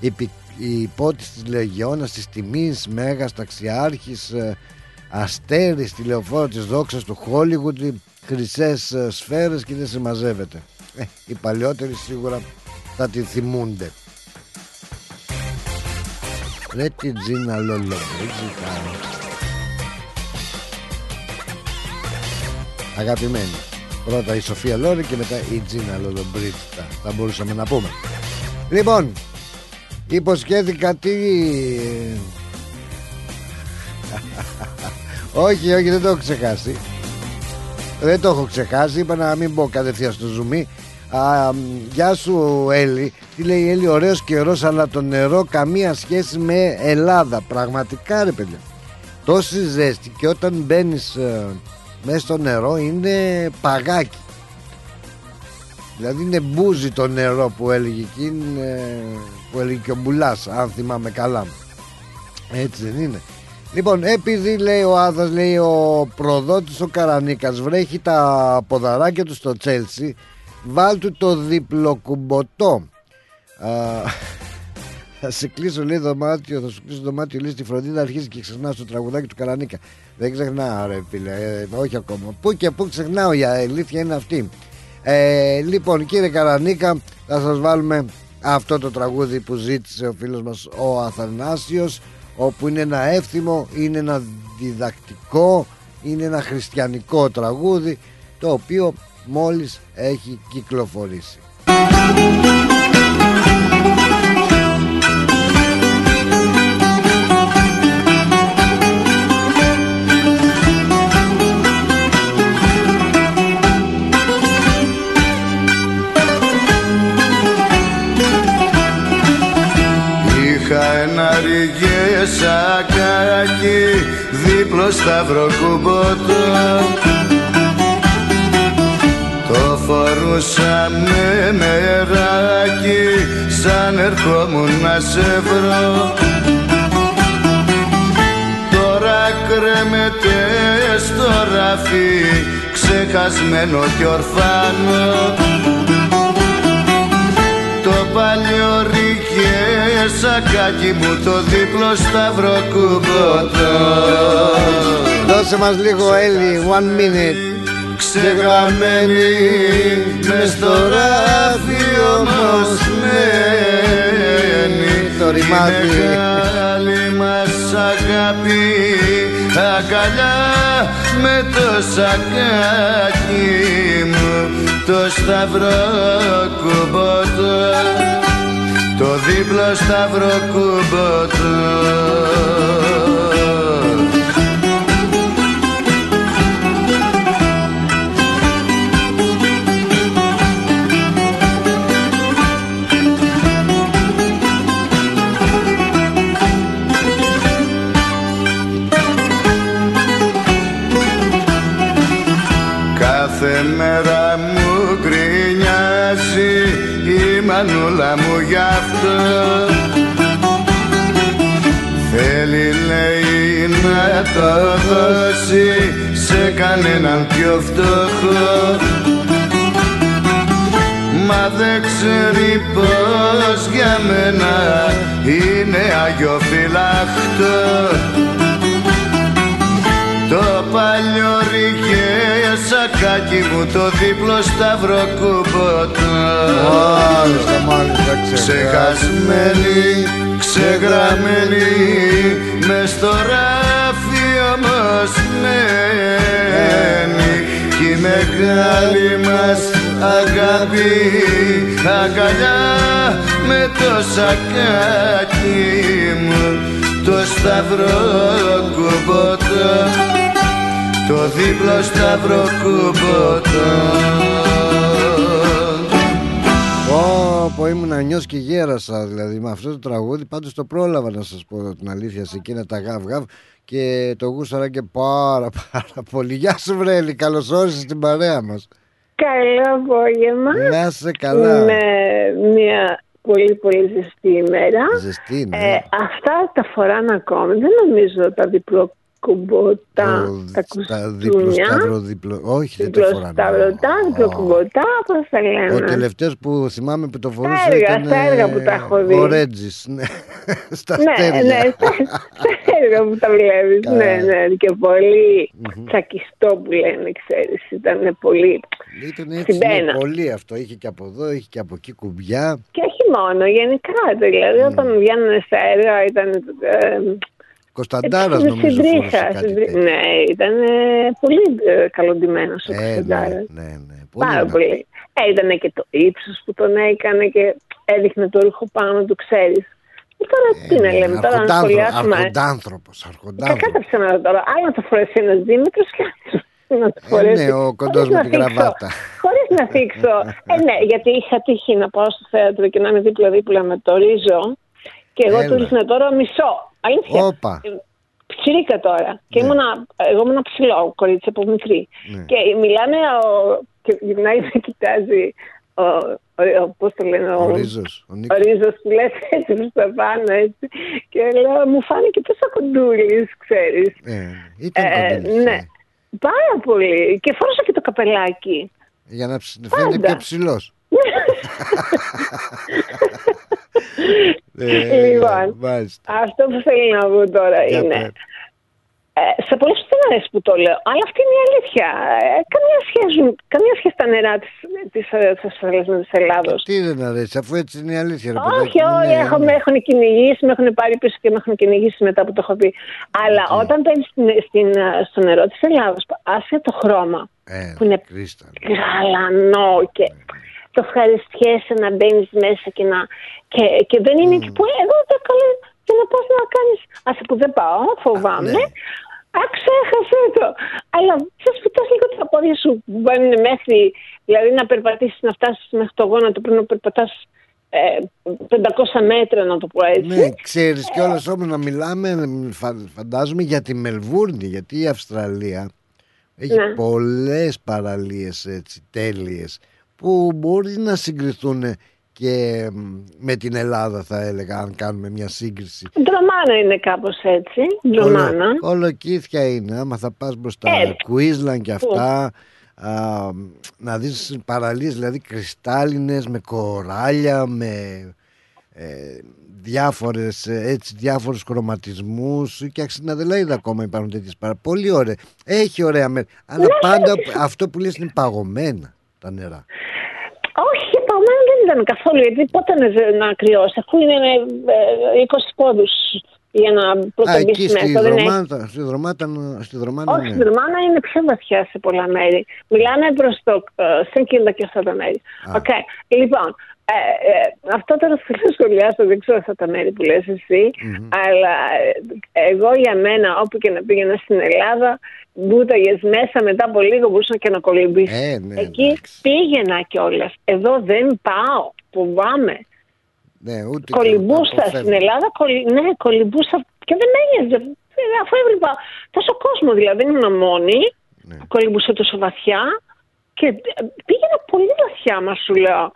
Υπη, η υπότης της Λεγιώνας της τιμής Μέγας Ταξιάρχης ε, Αστέρης τηλεοφόρο της δόξας του Χόλιγουντ χρυσές ε, σφαίρες και δεν συμμαζεύεται. Ε, οι παλιότεροι σίγουρα θα τη θυμούνται. Ρε την Τζίνα Λολό Αγαπημένη. Πρώτα η Σοφία Λόρη και μετά η Τζίνα Λολομπρίτσιτα Θα μπορούσαμε να πούμε. Λοιπόν Υποσχέθηκα τι Όχι όχι δεν το έχω ξεχάσει. Δεν το έχω ξεχάσει. Είπα να μην μπω κατευθείαν στο ζουμί Α, γεια σου Έλλη. Τι λέει η Έλλη ωραίος καιρός Αλλά το νερό καμία σχέση με Ελλάδα. Πραγματικά ρε παιδιά. Τόση ζέστη και όταν μπαίνεις ε, μέσα στο νερό είναι παγάκι. Δηλαδή είναι μπούζι το νερό που έλεγε εκεί που έλεγε και ο Μπουλάς αν θυμάμαι καλά. Έτσι δεν είναι. Λοιπόν, επειδή λέει ο Άδας, λέει ο προδότης ο Καρανίκας βρέχει τα ποδαράκια του στο Τσέλσι, βάλ του το διπλοκουμποτό. Θα σε κλείσω λέει δωμάτιο, θα σου κλείσω δωμάτιο λέει στη φροντίδα αρχίζει και ξεχνάω στο τραγουδάκι του Καρανίκα. Δεν ξεχνάω ρε φίλε, ε, όχι ακόμα. Πού και πού ξεχνάω, η αλήθεια είναι αυτή. Ε, λοιπόν κύριε Καρανίκα θα σας βάλουμε αυτό το τραγούδι που ζήτησε ο φίλος μας ο Αθανάσιος όπου είναι ένα εύθυμο, είναι ένα διδακτικό, είναι ένα χριστιανικό τραγούδι το οποίο μόλις έχει κυκλοφορήσει. Σακάκι δίπλο σταυροκούμποτο το φορούσα με μεράκι σαν ερχόμουν να σε βρω. Τώρα κρέμεται στο ραφί ξεχασμένο κι ορφάνο. Το παλιό ρίκε σακάκι μου το δίπλο σταυρό κουμποτό Δώσε μας λίγο Έλλη, one minute. Ξεγραμμένη μες στο ράφι όμως μένει Το ρημάδι. Μεγάλη μας αγάπη αγκαλιά με το σακάκι μου το σταυρό κουμπότο το δίπλο σταυρό κουμπότο μου γι' αυτό Θέλει λέει να το δώσει σε κανέναν πιο φτωχό. Μα δεν ξέρει πως για μένα είναι αγιοφυλάχτο το παλιό ρηγέ σακάκι μου το δίπλο σταυρό κουμποτό Μάλιστα, μάλιστα Ξεχασμένη, ξεγραμμένη μες στο ράφι όμως μένει Κι η μεγάλη μας αγάπη αγκαλιά με το σακάκι μου το σταυρό κουμποτό το δίπλο σταυρό κουμποτό Πω ήμουν νιός και γέρασα δηλαδή με αυτό το τραγούδι. Πάντως το πρόλαβα να σας πω την αλήθεια σε εκείνα τα γαβ γαβ. Και το γούσαρα και πάρα πάρα πολύ. Γεια σου Βρέλη καλώς όρισες στην παρέα μας. Καλό απόγευμα. Να σε καλά. Με μια πολύ πολύ ζεστή ημέρα. Ζεστή ναι. Ε, Αυτά τα φοράνε ακόμη. Δεν νομίζω τα διπλό κουμποτά, τα κουστούμια. Σταύρο, διπλος, όχι δεν το φοράνε. Σταυρωτά, διπλοκουμποτά, πώς τα λένε. Ο τελευταίος που θυμάμαι που το φορούσε στα έργα, ήταν στα έργα που τα έχω δει. ο Ρέτζης, ναι, στα ναι, αστέρια. ναι, στα, στα έργα που τα βλέπεις, ναι, ναι, και πολύ τσακιστό που λένε, ξέρεις, ήταν πολύ Ήταν έτσι, ναι, πολύ αυτό, είχε και από εδώ, είχε και από εκεί κουμπιά. Και όχι μόνο, γενικά, δηλαδή όταν βγαίνανε στα έργα ήταν... Ε, Κωνσταντάρας νομίζω φορούσε κάτι τέτοιο. Ναι, ήταν ε, πολύ ε, καλοντημένος ο Ε, Κωνσταντάρας. ναι, ναι, ναι. Πολύ Πάρα δυνατό. πολύ. Ε, ήταν και το ύψος που τον έκανε και έδειχνε το ρούχο πάνω του, ξέρεις. Ε, τώρα τι να λέμε, τώρα να Αρχοντάνθρω- σχολιάσουμε. Αρχοντάνθρωπος, αρχοντάνθρωπος. Κακά τα ψέματα τώρα. Άλλο να το φορέσει ένας δίμετρο και άλλο να το φορέσει. Ε, ναι, ο κοντός χωρίς με να την θίξω- γραβάτα. Χωρίς να θίξω. ε, ναι, γιατί είχα τύχει να πάω στο θέατρο και να είμαι δίπλα-δίπλα με το Ρίζο και εγώ Έλα. του ρίχνα τώρα μισό. Αλήθεια. Όπα. Ε, πιτσιρίκα τώρα. Και ήμουνα, εγώ ήμουν ψηλό κορίτσι από μικρή. Ναι. Και μιλάνε, ο, και γυρνάει με κοιτάζει ο, ο, ο πώς το λένε, Ο Ρίζος, ο ο Νίκος. Ρίζος που λες έτσι προς τα πάνω έτσι. Και λέω, μου φάνηκε τόσο κοντούλης, ξέρεις. Ε, ήταν Ε, κοντήλης, ναι, ε. πάρα πολύ. Και φόρεσα και το καπελάκι. Για να ψ- φαίνεται Πάντα. πιο ψηλός. Ε, λοιπόν, μάλιστα. αυτό που θέλω να πω τώρα Για είναι. πες. Ε, σε πολλέ δεν αρέσει που το λέω, αλλά αυτή είναι η αλήθεια. Ε, καμία, σχέση, καμία σχέση τα νερά της της, ε, της ασφαλείας με της Ελλάδος. Τι δεν αρέσει, αφού έτσι είναι η αλήθεια. Ρε, Όχι, παιδάκι μου, όχι, ναι, έχω, ναι. με έχουν κυνηγήσει, με έχουν πάρει πίσω και με έχουν κυνηγήσει μετά που το έχω πει. Αλλά όταν μπαίνεις στην, στην, ε, στο νερό της Ελλάδα, άσχετα το χρώμα, Ε, που είναι κρίσταλ. γαλανό και το ευχαριστιέσαι να μπαίνεις μέσα και να. Και, και δεν είναι εκεί που εγώ δεν καλό και να πα να κάνεις. Α που δεν πάω, φοβάμαι. ναι. Α, ξέχασε το. Αλλά θε που λίγο τα πόδια σου που μπαίνουν μέχρι. Δηλαδή να περπατήσεις, να φτάσεις μέχρι το γόνατο πριν να περπατάς ε, 500 μέτρα, να το πω έτσι. Ναι, ξέρεις κιόλας όμως να μιλάμε φα- φαντάζομαι για τη Μελβούρνη γιατί η Αυστραλία έχει Ναι. πολλές παραλίες έτσι τέλειες που μπορεί να συγκριθούν και μ, με την Ελλάδα θα έλεγα αν κάνουμε μια σύγκριση Ντρομάνα είναι κάπως έτσι. Ντρομάνα. Όλο, ολοκύθια είναι άμα θα πας μπροστά Έτσι. Queensland και αυτά α, να δεις παραλίες δηλαδή κρυστάλλινες με κοράλια με ε, διάφορες ε, έτσι διάφορους χρωματισμούς και στην Αδελαίδα ακόμα υπάρχουν τέτοιες παραλίες πολύ ωραία έχει ωραία μέρη αλλά πάντα αυτό που λες είναι παγωμένα τα νερά Όχι, παγωμένο δεν ήταν καθόλου. Γιατί πότε να, να κρυώσει, αφού είναι ε, 20 πόντους για να Α, πρωτομπεί εκεί στη μέσα. Δεν έχει- Dromana, στη Dromana, στη Dromana Όχι, ναι. στην Dromana είναι πιο βαθιά σε πολλά μέρη. Μιλάνε προς το St Kilda και αυτά τα μέρη. Α. Οκ. Λοιπόν, ε, ε, αυτό τώρα θέλω να σχολιάσω, δεν ξέρω αυτά τα μέρη που λες εσύ, αλλά ε, εγώ για μένα όπου και να πήγαινα στην Ελλάδα, μπούταγες μέσα μετά από λίγο μπορούσα και να κολυμπήσω. Ε, ναι, Εκεί εντάξει. πήγαινα κιόλας. Εδώ δεν πάω, φοβάμαι. ναι, ούτε Κολυμπούσα αποφεύγω. στην Ελλάδα, κολυ... ναι, κολυμπούσα και δεν με ένοιαζε. Ε, Αφού έβλεπα τόσο κόσμο, δηλαδή δεν ήμουν μόνη, Ναι. κολυμπούσα τόσο βαθιά και ε, πήγαινα πολύ βαθιά, μα σου λέω.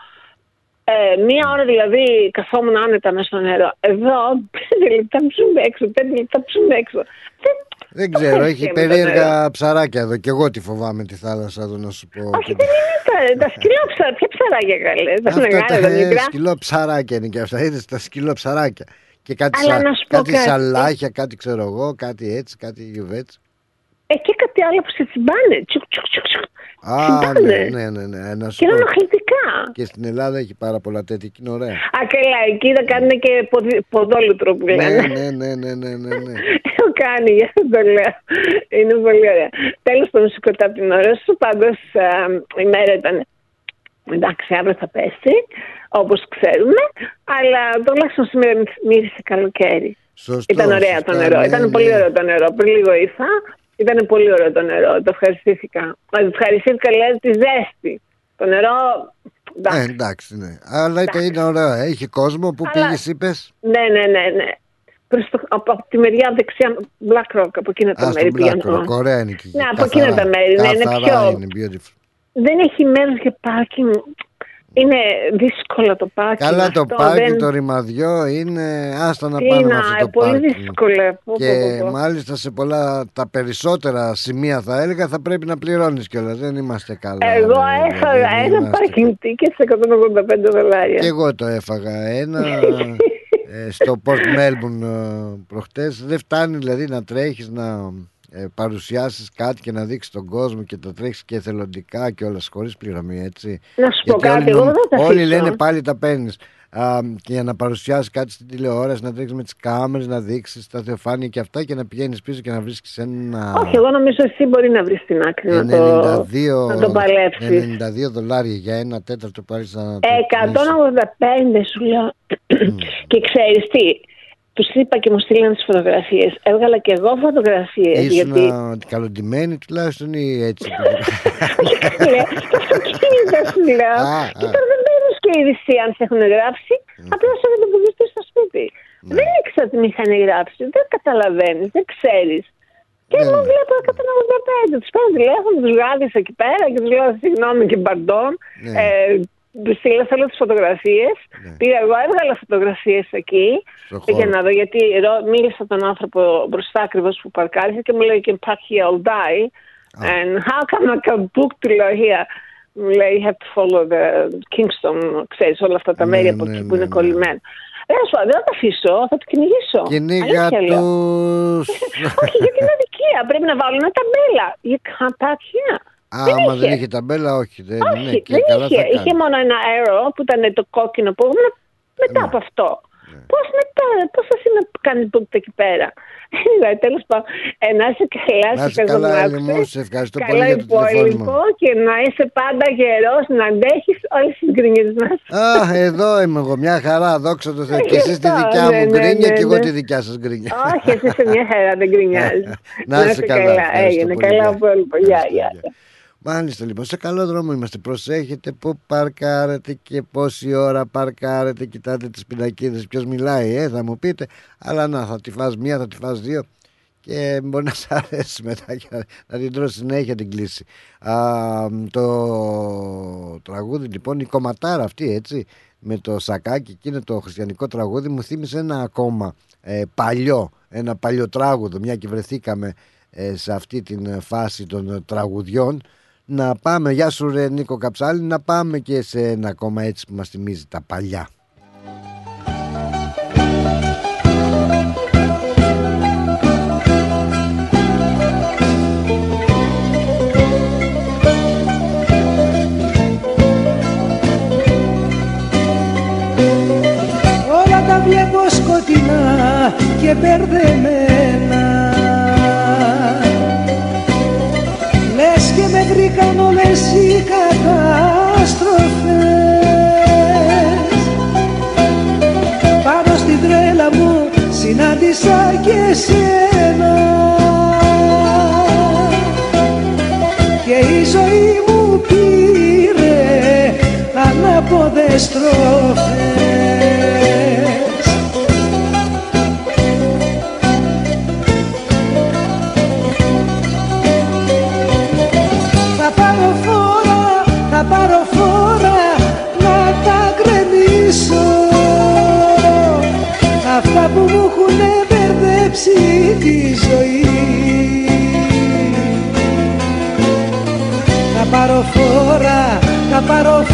Ε, μία ώρα δηλαδή καθόμουν άνετα μέσα στο νερό. Εδώ πέντε λεπτά ψούμε έξω, πέντε λεπτά ψούμε έξω. Δεν, Δεν το ξέρω, έχω έχει και με το περίεργα νερό. ψαράκια εδώ και εγώ τη φοβάμαι τη θάλασσα εδώ να σου πω. Όχι, δεν είναι τα, τα σκυλά ψαράκια. Ποια ψαράκια καλέ, τα Αυτά μεγάλα, τα τα ε, μικρά. σκυλό ψαράκια είναι και αυτά. Είδες τα σκυλό ψαράκια. Και κάτι, Αλλά σα- να σου πω κάτι κάτι. σαλάχια, κάτι ξέρω εγώ, κάτι έτσι, κάτι γιουβέτσι. Ε, και κάτι άλλο που σε τσιμπάνε. Τσουκ, τσουκ, τσουκ, τσουκ. Α, Τσιμπάνε. ναι, ναι, ναι, ναι. Να σου Και είναι πω. ενοχλητικά. Και στην Ελλάδα έχει πάρα πολλά τέτοια και είναι ωραία. Α, καλά, εκεί θα κάνουν και ποδι- ποδόλουτρο που ναι, λένε. ναι, ναι, ναι, ναι, ναι, ναι. Έχω κάνει, γι' αυτό το λέω. Είναι πολύ ωραία. Τέλος πάντων, σου κρατάω την ώρα σου. Πάντως η μέρα ήταν. Εντάξει, αύριο θα πέσει, όπως ξέρουμε. Αλλά τουλάχιστον σήμερα μύρισε καλοκαίρι. Σωστό, Ήταν ωραία σωστά, το νερό. ναι, ήταν ναι. πολύ ωραίο το νερό. Πριν λίγο ήρθα. Ήταν πολύ ωραίο το νερό. Το ευχαριστήθηκα. Μα ευχαριστήθηκα, λέει, τη ζέστη. Το νερό. εντάξει. Ε, εντάξει, ναι. Αλλά ήταν είναι ωραίο. Έχει κόσμο που Αλλά- πήγες, είπες; Ναι, ναι, ναι, ναι. Προς το, από, από τη μεριά δεξιά, Black Rock, από εκείνα τα Α, μέρη στον πήγαινα. Black Rock, ωραία είναι εκεί. Ναι, από εκείνα τα μέρη, ναι, είναι καθαρά πιο- είναι, beautiful. Δεν έχει μέρος για πάρκινγκ. Είναι δύσκολο το πάρκινγκ. Καλά το αυτό, πάρκινγκ, δεν- το ρημαδιό είναι άστα να Τι πάνε με να, αυτό το πολύ πάρκινγκ. δύσκολο. Πω, πω, Και πω, πω. μάλιστα σε πολλά, τα περισσότερα σημεία θα έλεγα θα πρέπει να πληρώνεις κιόλας. Δεν είμαστε καλά. Εγώ ρε, έφαγα δεν ένα είμαστε πάρκινγκ ticket σε 185 δολάρια. Και εγώ το έφαγα ένα ε, στο Port Melbourne ε, προχτές. Δεν φτάνει δηλαδή να τρέχεις να ε, παρουσιάσεις κάτι και να δείξεις τον κόσμο και το τρέχεις και εθελοντικά και όλα χωρίς πληρωμή έτσι. Να σου πω Γιατί κάτι, όλοι, εγώ νομ- δεν θα όλοι αφήσω. λένε πάλι τα παίρνεις. και για να παρουσιάσεις κάτι στην τηλεόραση, να τρέξει με τις κάμερες, να δείξεις τα θεοφάνεια και αυτά και να πηγαίνεις πίσω και να βρίσκεις ένα. Όχι, εγώ νομίζω εσύ μπορεί να βρεις την άκρη να το, 92, να το παλέψεις. 92 δολάρια για ένα τέταρτο πάρει να. 185 σου λέω. και ξέρεις τι. Τους είπα και μου στείλαν τις φωτογραφίες. Έβγαλα και εγώ φωτογραφίες. Ήσουν Γιατί. καλοντημένη τουλάχιστον ή έτσι; Λέω, το αυτοκίνητο σου λέω. Α, Και α. τώρα δεν παίρνει και είδηση αν σε έχουν γράψει. Απλά σε έχουν αποδειχτεί στο σπίτι. Δεν ήξερα τη μηχανή γράψει, δεν καταλαβαίνεις, δεν ξέρεις. Και εγώ βλέπω 185. Τους παίρνω τηλέφωνο, τους γράφεις εκεί πέρα και τους λέω συγγνώμη και μπαρντών. Ναι. Ε, Στείλα όλες τις φωτογραφίες. Πήγα εγώ, έβγαλα φωτογραφίες εκεί Στο χώρο. για να δω. Γιατί ρω- μίλησα τον άνθρωπο μπροστά ακριβώς που παρκάρισε και μου λέει: You can park here all day; And how come I can book to λέω here? Μου λέει: You have to follow the Kingston, ξέρεις όλα αυτά τα Ναι, μέρη από ναι, εκεί ναι, που είναι ναι. κολλημένα. Δεν σου δεν θα τα αφήσω, θα το κυνηγήσω. Κυνήγα Αλήθεια λέω. τους... Όχι, γιατί είναι αδικία. Πρέπει να βάλουν ταμπέλα. You can't park here. Άμα δεν είχε ταμπέλα, όχι. Δεν, Όχι, ναι, και δεν καλά είχε. θα κάνει. Είχε μόνο ένα αέρο που ήταν το κόκκινο που ήμουν μετά Ναι. από αυτό. Πώς μετά, πώς θα είναι που κάνει book εκεί πέρα; Anyway, τέλος πάντων, ε, να είσαι καλά, Να σε είσαι καλά, Έλλη μου, σε ευχαριστώ πολύ Καλά για το τηλεφώνημα. υπόλοιπο και να είσαι πάντα γερός, να αντέχεις όλες τις γκρίνιες μας. Α, εδώ είμαι εγώ, μια χαρά, δόξα τω Θεώ. Και εσείς τη Αυτό, δικιά ναι, μου ναι, γκρίνια ναι, και εγώ ναι. τη δικιά σας γκρίνια. Όχι, εσύ είσαι μια χαρά, δεν γκρινιάζεις. Να είσαι καλά, ευχαριστώ έγινε, πολύ, καλά γεια. υπόλοιπο. Γεια, γεια. Μάλιστα λοιπόν, σε καλό δρόμο είμαστε. Προσέχετε που παρκάρετε και πόση ώρα παρκάρετε. Κοιτάτε τις πινακίδες. Ποιος μιλάει, ε, θα μου πείτε. Αλλά να, θα τη φας μία, θα τη φας δύο. Και μπορεί να σ' αρέσει μετά και να- να την τρως συνέχεια την κλίση. Α, το τραγούδι λοιπόν, η κομματάρα αυτή έτσι, με το σακάκι και είναι το χριστιανικό τραγούδι, μου θύμισε ένα ακόμα ε, παλιό, ένα παλιό τράγουδο, μια και βρεθήκαμε ε, σε αυτή την φάση των ε, τραγουδιών. Να πάμε, γεια σου ρε Νίκο Καψάλη, να πάμε και σε ένα ακόμα έτσι που μας θυμίζει τα παλιά. Όλα τα βλέπω σκοτεινά και μπερδεμένα συνάντησα και σένα Και η ζωή μου πήρε ανάποδες στροφές μπερδέψει τη ζωή. Θα πάρω φόρα, θα πάρω φόρα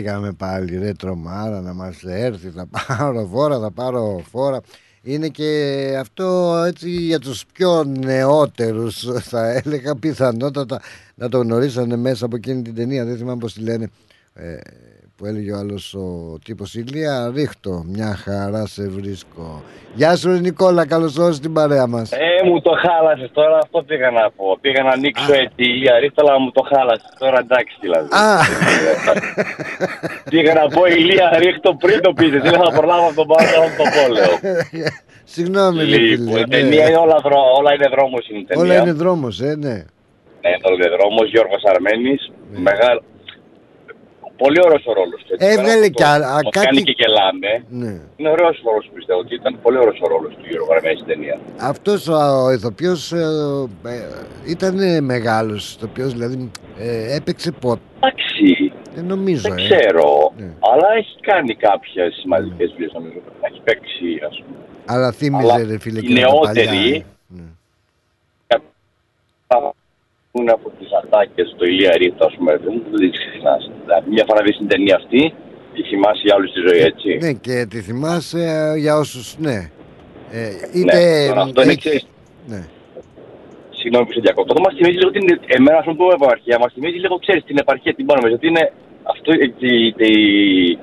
Θυμηθήκαμε πάλι ρε τρομάρα να μας έρθει Θα πάρω φόρα, θα πάρω φόρα. Είναι και αυτό έτσι για τους πιο νεότερους θα έλεγα πιθανότατα να το γνωρίσανε μέσα από εκείνη την ταινία. Δεν θυμάμαι πως τη λένε. Ε, που έλεγε ο άλλος ο τύπος Ηλία ρίχτω μια χαρά σε βρίσκω Γεια σου ρε Νικόλα καλώς όρισες την παρέα μας Ε, μου το χάλασες τώρα, αυτό πήγα να πω. Πήγα να ανοίξω έτσι η Ηλία ρίχτω, αλλά μου το χάλασες. Τώρα εντάξει δηλαδή. Α, Πήγα να πω Ηλία ρίχτω πριν το πείτε. Δεν θα προλάβω από τον πάνω να το πω, λέω. Συγγνώμη ρε Λοιπόν, φίλε η ναι. ταινία είναι όλα, δρο... όλα είναι δρόμος είναι η ταινία. Όλα είναι δρόμος ε ναι Ναι, όλα είναι δρόμος, Γιώργος Αρμένης. Μεγάλο. Πολύ ωραίος ο ρόλος του. έτσι, Έβγαλε πέρα από κι το- α- α, το κάτι- κάνει και γελάμε. Ναι. Είναι ωραίος ο ρόλος πιστεύω ότι ήταν πολύ ωραίος ο ρόλος του Γιώργου Αρμένη στην ταινία. Αυτός ο, ο ηθοποιός ε, ε, ήταν μεγάλος ηθοποιός δηλαδή ε, έπαιξε πότε Εντάξει, δεν νομίζω δεν ε. ξέρω, Ναι. αλλά έχει κάνει κάποιες σημαντικές δουλειές νομίζω. Έχει παίξει, ας πούμε. αλλά θύμιζε Αλλά ρε φίλε οι και με τα παλιά, νεότεροι ε. είναι από τις ατάκες του Ηλία Ρίχτο, ας πούμε, δεν δεν τις ξεχνάς. Δηλαδή, μια φορά δεις την ταινία αυτή, τη θυμάσαι για όλη τη ζωή, έτσι; ναι και τη θυμάσαι ε, για όσους ναι ε, είτε Ναι, τώρα αυτό είναι έχει- ξέρεις, ναι. Συγγνώμη που σε διακόπτω. Αυτό μας θυμίζεις λίγο την. Εμένα, ας πούμε, που είμαι επαρχία, μας θυμίζεις λίγο, ξέρεις, την επαρχία την πάνω Γιατί είναι αυτό,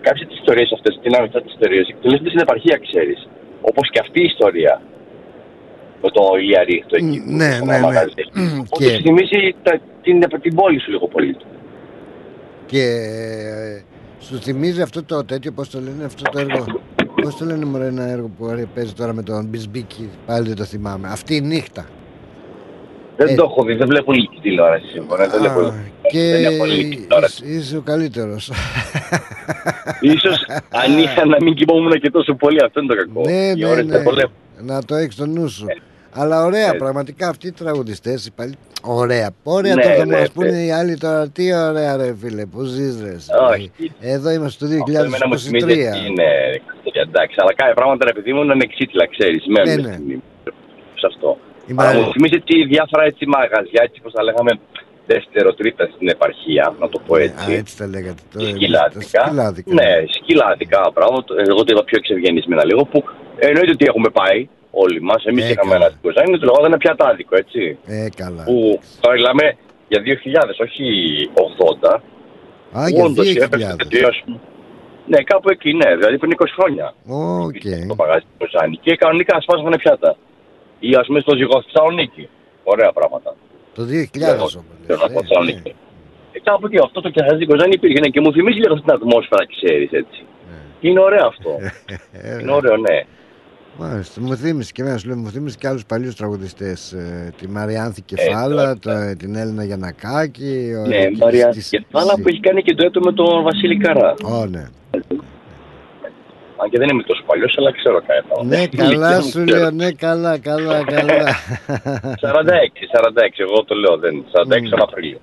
κάποιες τις ιστορίες αυτές, την άμεσα τι ιστορίε, εκτελούνται στην επαρχία, ξέρεις. Όπως και αυτή η ιστορία. Με το Ηλία Ρίχτο εκεί. που ναι, στο ναι, ναι. μαγαζί. Οπότε Και- σου θυμίζει τα- την, την πόλη σου λίγο πολύ. και ε, σου θυμίζει αυτό το τέτοιο πως το λένε αυτό το έργο; Πως το λένε μωρέ ένα έργο που ωραία, παίζει τώρα με τον Μπισμπίκη πάλι δεν το θυμάμαι αυτή η νύχτα Δεν Ε. το έχω δει, δεν βλέπω ελληνική τηλεόραση σύμφωνα. Δεν βλέπω. και Δεν έχω ελληνική τηλεόραση. είσαι, είσαι ο καλύτερος Ίσως αν είχα να μην κοιμόμουν και τόσο πολύ, αυτό είναι το κακό. Ναι, Οι ναι, ώρες ναι. Δεν βολεύουν. Να το έχεις στο νου σου. Αλλά ωραία, Ε. πραγματικά αυτοί οι τραγουδιστές. Πάλι... Ωραία. Ωραία Ναι, τώρα θα ναι, μας πούνε ναι. οι άλλοι τώρα. Τι ωραία, ρε φίλε, που ζεις, ρε. εσύ. Όχι. Εδώ είμαστε στο Αυτό εμένα μου θυμίζει 2023. ότι είναι εντάξει, αλλά κάποια πράγματα ρε παιδί μου είναι ανεξίτηλα, ξέρεις, μένουν Ναι, ναι. στην μνήμη. σε αυτό. Η Αλλά Μαρία- μου θυμίζει ότι διάφορα έτσι μαγαζιά, έτσι πώς τα λέγαμε, δεύτερο, τρίτα στην επαρχία, να το πω Α, έτσι. έτσι τα λέγατε. Το, σκυλάδικα. τα σκυλάδικα. Ναι, σκυλάδικα, μπράβο. το- Εγώ το είπα πιο εξευγενισμένα λίγο, που εννοείται ότι έχουμε πάει όλοι μας. Εμείς Ε, είχαμε καλά. ένα τικοζάνι, το λεγόταν πιατάδικο, έτσι. Ε, καλά. Που τώρα μιλάμε για 2000, όχι 80. Α, για Όντως, 2000. έπαιξε τέτοιο, ας πούμε. Ναι, κάπου εκεί, ναι, δηλαδή πριν 20 χρόνια Οκ. το μαγαζί του Κοζάνη. Και κανονικά σπάσανε πιάτα. Ή ας πούμε στο ζυγό στη Θεσσαλονίκη. Ωραία πράγματα. Το 2000 όμως. Δεν θα πω Θεσσαλονίκη. Ε, κάπου εκεί αυτό το κερασάκι Κοζάνη υπήρχε ναι, και μου θυμίζει λίγο την ατμόσφαιρα, ξέρεις έτσι. Είναι ωραίο αυτό. Είναι ωραίο, ναι. Μάλιστα, μου θύμισε και εμένα σου λέω, μου θύμισε και άλλους παλιούς τραγουδιστές. τη Μαριάνθη Κεφάλα, το- την Έλληνα Γιανακάκη. ο- Ναι, της- Μαρία της- Κεφάλα που έχει κάνει και το έτο με τον Βασίλη Καρά. Ω, ναι. Αν και δεν είμαι τόσο παλιός, αλλά ξέρω κάτι. Ναι, καλά σου λέω, ναι, καλά, καλά, καλά. 46, 46, εγώ το λέω, δεν 46 τον Απρίλιο.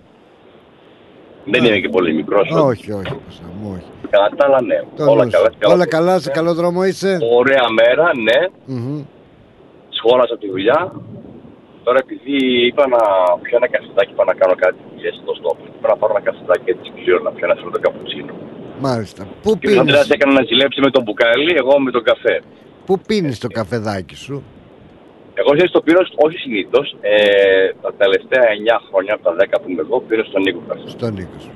Δεν είμαι και πολύ μικρός. όχι, όχι, Κώστα μου, όχι. Κατά τα άλλα, ναι. Το Όλα νου σου. καλά. καλά. Όλα καλά, σε καλό δρόμο είσαι; Ωραία μέρα, ναι. Μμμ. Σχόλασα τη δουλειά. Τώρα επειδή είπα να πιω ένα καφεδάκι, είπα να κάνω κάτι δουλειές εδώ στο όπλο. Είπα να πάρω ένα καφεδάκι έτσι ξέρω να πιω ένα φρέντο καπουτσίνο. Μάλιστα. Πού Και ο Ανδρέας πίνεις, έκανε να ζηλέψει με τον μπουκάλι, εγώ με τον καφέ. πού πίνεις το καφεδάκι σου; Εγώ ξέρεις το πίνω όχι συνήθως. Ε, τα τελευταία 9 χρόνια από τα 10 που είμαι εδώ πίνω στον Νίκο καφέ. Στον Νίκο σου.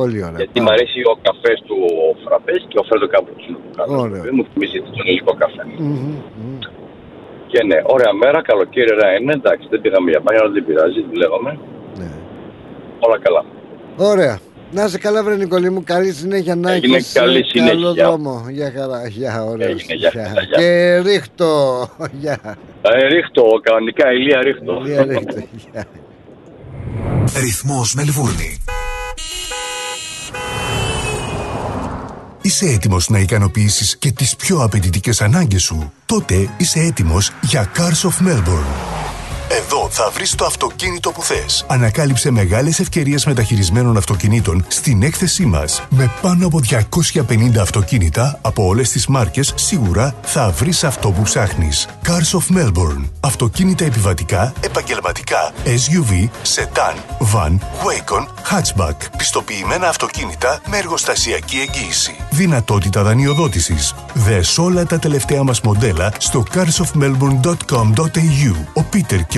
Πολύ ωραία. Γιατί μου αρέσει ο καφές του φραπές και ο φρέντο καπουτσίνο που κάνω. Ωραίο. Δεν μου θυμίζει τον ελληνικό καφέ. Μμμ, μμμ. Και ναι, ωραία μέρα, καλοκαίρι ρε είναι. Εντάξει, δεν πήγαμε για μπάνια, αλλά δεν πειράζει, δουλεύαμε. Ναι. Όλα καλά. Ωραία. Να είσαι καλά, βρε Νικολή μου. Καλή συνέχεια να Έγινε έχεις καλή ε, συνέχεια. Καλό δρόμο. Γεια χαρά. Γεια, ωραία. Έγινε, γεια, γεια, γεια. Και ρίχτω. Γεια. Ε, ρίχτω, κανονικά ηλία ρίχτω. Ηλία ρίχτω. Γεια. Ρυθμός Μελβούρνη. Είσαι έτοιμος να ικανοποιήσεις και τις πιο απαιτητικές ανάγκες σου; Τότε είσαι έτοιμος για Cars of Melbourne. Εδώ θα βρεις το αυτοκίνητο που θες. Ανακάλυψε μεγάλες ευκαιρίες μεταχειρισμένων αυτοκινήτων στην έκθεσή μας. Με πάνω από 250 αυτοκίνητα από όλες τις μάρκες, σίγουρα θα βρεις αυτό που ψάχνεις. Cars of Melbourne. Αυτοκίνητα επιβατικά, επαγγελματικά, SUV, sedan, van, Wacon, hatchback. Πιστοποιημένα αυτοκίνητα με εργοστασιακή εγγύηση. Δυνατότητα δανειοδότησης. Δες όλα τα τελευταία μας μοντέλα στο carsofmelbourne.com.au. Ο Πίτερ και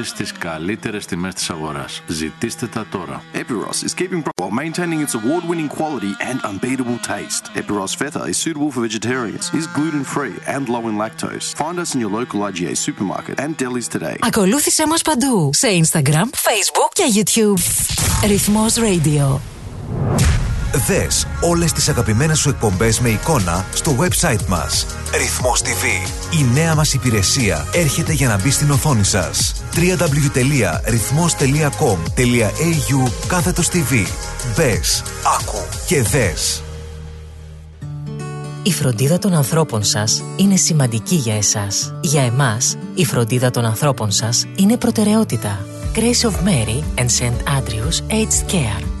στις καλύτερες τιμές της αγοράς. Ζητήστε τα τώρα. Epiros is keeping pro- while maintaining its award-winning quality and unbeatable taste. Epiros Feta is suitable for vegetarians, is gluten-free and low in lactose. Find us in your local IGA supermarket and delis today. Ακολούθησέ μας παντού σε Instagram, Facebook και YouTube. Ρυθμός Radio. Δες όλες τις αγαπημένες σου εκπομπές με εικόνα στο website μας. Ρυθμός TV. Η νέα μας υπηρεσία έρχεται για να μπει στην οθόνη σας. www.rythmos.com.au κάθετος TV. Μπες, άκου και δες. Η φροντίδα των ανθρώπων σας είναι σημαντική για εσάς. Για εμάς, η φροντίδα των ανθρώπων σας είναι προτεραιότητα. Grace of Mary and St. Andrews Aged Care.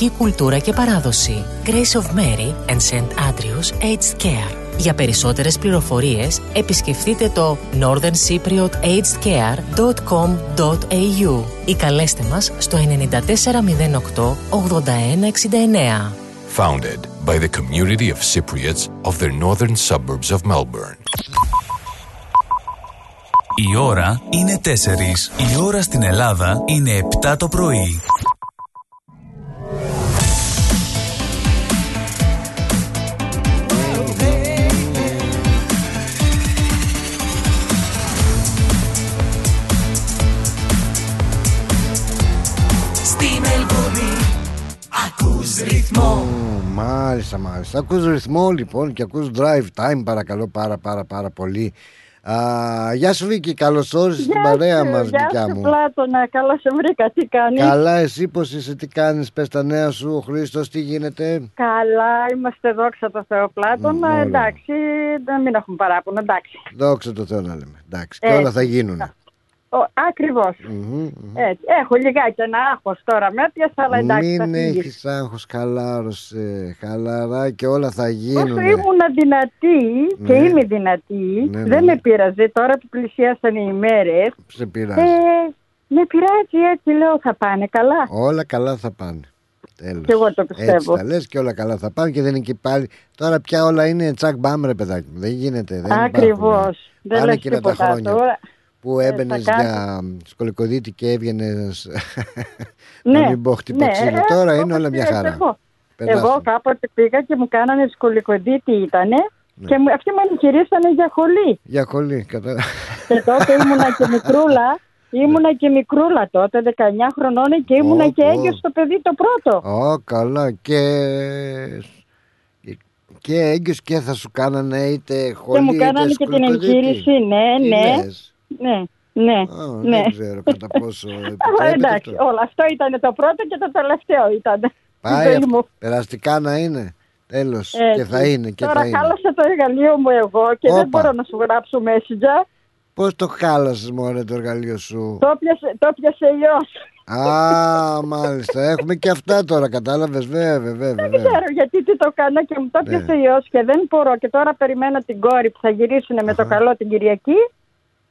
κουλτούρα και παράδοση. Grace of Mary and St. Andrews Aged Care. Για περισσότερες πληροφορίες επισκεφτείτε το northerncypriotagedcare.com.au ή καλέστε μας στο 9408 8169. Founded by the community of Cypriots of the northern suburbs of Melbourne. Η ώρα είναι 4. Η ώρα στην Ελλάδα είναι 7 το πρωί. Ακούς ρυθμό Μ, Μάλιστα, μάλιστα. Ακούς ρυθμό λοιπόν και ακούς drive time παρακαλώ πάρα πάρα πάρα πολύ. Α, γεια σου Βίκη, καλώς όρισες στην παρέα μας Γεια δικιά σου μου. Πλάτωνα, καλά σε βρήκα, τι κάνεις; Καλά, εσύ πώς είσαι, τι κάνεις, πες τα νέα σου, ο Χρήστος, τι γίνεται; Καλά, είμαστε δόξα τω Θεώ Πλάτωνα, Μ, ωραία. εντάξει, δεν μην έχουμε παράπονο, εντάξει. Δόξα τω Θεώ να λέμε. Εντάξει, και Έτσι. όλα θα γίνουν. Ο, ακριβώς. Έτσι. Έχω λιγάκι ένα άγχος τώρα με έπιασε, αλλά εντάξει θα Μην φύγεις. έχεις άγχος, χαλάρωσε, χαλαρά και όλα θα γίνουν. Όσο ήμουν δυνατή και Ναι. είμαι δυνατή, Ναι, ναι, δεν ναι. με πείραζε τώρα που πλησιάσαν οι ημέρες. Σε πειράζει. Ε, με πειράζει έτσι, λέω θα πάνε καλά. Όλα καλά θα πάνε. Τέλος. Κι εγώ το Έτσι πιστεύω. τα λες και όλα καλά θα πάνε και δεν είναι και πάλι. Τώρα πια όλα είναι τσακ μπαμ ρε παιδάκι μου. Δεν γίνεται. Δεν υπάρχουν, Ακριβώς. ε. Δεν Πάνε λες εκείνα τα τίποτα χρόνια τώρα. Που Ε, έμπαινες θα κάνεις. για σκολικοδίτη και έβγαινες. Ναι, να μην πω χτύπα ναι, ξύλο. ε, Τώρα όπως είναι όλα μια και χαρά. Εγώ, Περνάς εγώ το. κάποτε πήγα και μου κάνανε σκολικοντίτη ήτανε Ναι. και μου, αυτοί με εγχειρήσανε για χολή. Για χολή. Κατα... Και τότε ήμουνα και μικρούλα. Ήμουνα και μικρούλα τότε, 19 χρονών και ήμουνα Ω, και ω. έγκυος στο παιδί το πρώτο. Ω, καλά. Και. Και έγκυος και θα σου κάνανε είτε χολή και μου είτε κάνανε και την σκολικοδίτη. εγχείρηση, ναι, Τι ναι. λες; Ναι, ναι, Α, ναι. Δεν ξέρω κατά πόσο Αλλά επιτρέπεται εντάξει, αυτό. όλο αυτό ήταν το πρώτο και το τελευταίο ήταν. Πάει ζωή αυτό. μου. περαστικά να είναι. Τέλος. Έτσι. Και θα είναι και Τώρα θα είναι. χάλασα το εργαλείο μου εγώ και Όπα. δεν μπορώ να σου γράψω messenger. Πώς το χάλασες μωρέ το εργαλείο σου; Το πιάσε, το πιάσε ιός. Α, μάλιστα. Έχουμε και αυτά τώρα, κατάλαβες; Βέβαια, βέβαια. Δεν βέβαια. ξέρω γιατί τι το κάνω και μου το Ναι. πιάσε ιός και δεν μπορώ. Και τώρα περιμένω την κόρη που θα γυρίσουν με το καλό την Κυριακή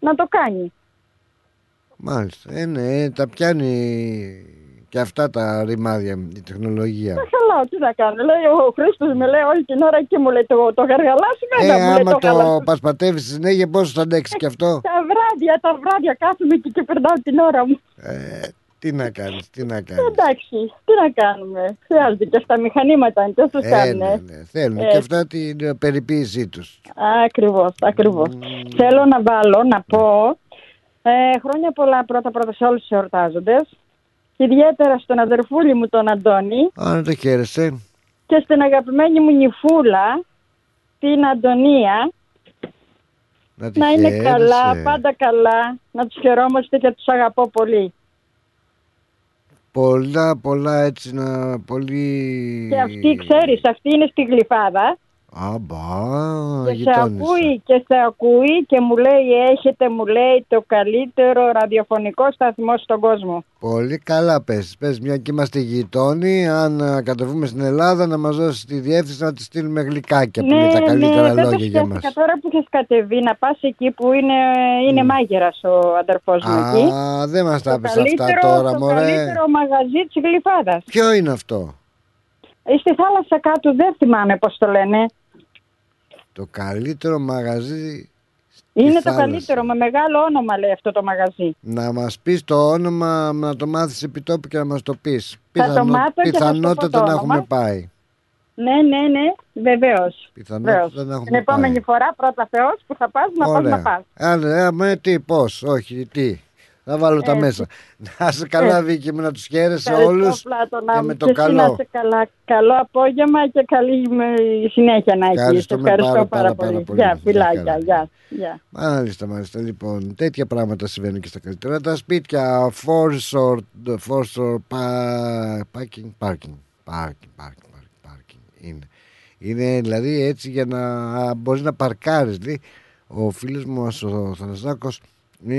να το κάνει. Μάλιστα. Ε, ναι, τα πιάνει και αυτά τα ρημάδια, η τεχνολογία. Τα χαλάω, τι να κάνω. Λέει ο Χρήστος με λέει όλη την ώρα και μου λέει το, το γαργαλά σου Ε, βέβαια μου λέει άμα το γαλά το σου. πασπατεύεις συνέχεια, πώς θα αντέξεις και αυτό; Τα βράδια, τα βράδια κάθομαι εκεί και περνάω την ώρα μου. Ε, τι να κάνεις, τι να κάνεις. Εντάξει, τι να κάνουμε. Χρειάζεται και αυτά μηχανήματα, είναι τόσο Ε, κάνουν. ναι, ναι. Θέλουν Ε, και αυτά την ε, περιποίησή τους. Ακριβώς, ακριβώς. Θέλω να βάλω, να πω, ε, χρόνια πολλά πρώτα πρώτα σε όλους τους εορτάζοντες. Και ιδιαίτερα στον αδερφούλη μου τον Αντώνη Α, να το χαίρεσαι. και στην αγαπημένη μου νυφούλα, την Αντωνία, Να, τη να είναι χαίρεσαι. καλά, πάντα καλά, να τους χαιρόμαστε και τους αγαπώ πολύ. Πολλά, πολλά έτσι να πολύ... Και αυτή, ξέρεις, αυτή είναι στη Γλυφάδα Αμπά, και σε γειτόνισσα. ακούει και σε ακούει και μου λέει έχετε, μου λέει, το καλύτερο ραδιοφωνικό σταθμό στον κόσμο. Πολύ καλά πες. Πες μια και είμαστε γειτόνοι, αν α, κατεβούμε στην Ελλάδα να μας δώσεις τη διεύθυνση να τη στείλουμε γλυκάκια που είναι τα καλύτερα ναι, δεν το λόγια για μας. σκέφτηκα τώρα που έχεις κατεβεί να πας εκεί που είναι, είναι μάγειρας ο αδερφός μου εκεί. Α, δεν μας τα Το πεις αυτά καλύτερο- τώρα το μωρέ. καλύτερο μαγαζί της Γλυφάδας. Ποιο είναι αυτό; Ε, Στη θάλασσα κάτω δεν θυμάμαι πώς το λένε. Το καλύτερο μαγαζί Είναι το θάλασσα. καλύτερο, με μεγάλο όνομα λέει αυτό το μαγαζί. Να μας πεις το όνομα, να το μάθεις επί τόπου και να μας το πεις. Θα το μάθω και θα σου πω πιθανότατα το να όνομα. έχουμε πάει. Ναι, ναι, ναι, βεβαίως. Πιθανότατα Βεβαίως. να έχουμε Την επόμενη πάει. φορά πρώτα Θεός που θα πας να πας να πας. Άντε, ε, με τι, πώς, όχι, τι. Θα βάλω τα Έτσι. μέσα. Να σε καλά, Έτσι. Βίκυ μου, να τους χαίρεσαι Ευχαριστώ, όλους Πλάτωνα και μου. με το Και εσύ να καλό. είσαι καλά. Καλό απόγευμα και καλή με- συνέχεια να έχεις. Ευχαριστούμε Ευχαριστώ πάρα, πάρα, πάρα, πολύ. πάρα πολύ. Γεια, Γεια φιλάκια. χαρά. Γεια. Γεια. Μάλιστα, μάλιστα. Λοιπόν, τέτοια πράγματα συμβαίνουν και στα καλύτερα. Τα σπίτια, force or, force or pa- parking, parking, parking, parking, parking, parking είναι. Είναι δηλαδή έτσι για να μπορείς να παρκάρεις. Δηλαδή, ο φίλος μου ο Θανασάκος είναι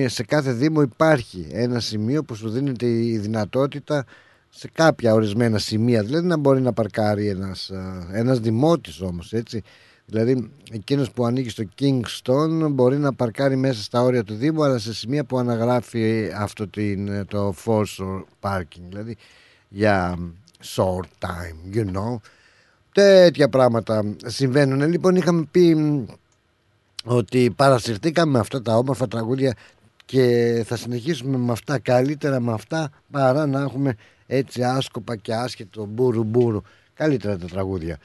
σε κάθε δήμο υπάρχει ένα σημείο που σου δίνεται η δυνατότητα σε κάποια ορισμένα σημεία. Δηλαδή να μπορεί να παρκάρει ένας, α, ένας δημότης όμως έτσι. Δηλαδή εκείνος που ανήκει στο Kingston μπορεί να παρκάρει μέσα στα όρια του Δήμου αλλά σε σημεία που αναγράφει αυτό την, το force parking δηλαδή για short time you know. Τέτοια πράγματα συμβαίνουν. Λοιπόν είχαμε πει μ, ότι παρασυρθήκαμε με αυτά τα όμορφα τραγούδια και θα συνεχίσουμε με αυτά καλύτερα με αυτά παρά να έχουμε έτσι άσκοπα και άσχετο μπούρου μπούρου καλύτερα τα τραγούδια.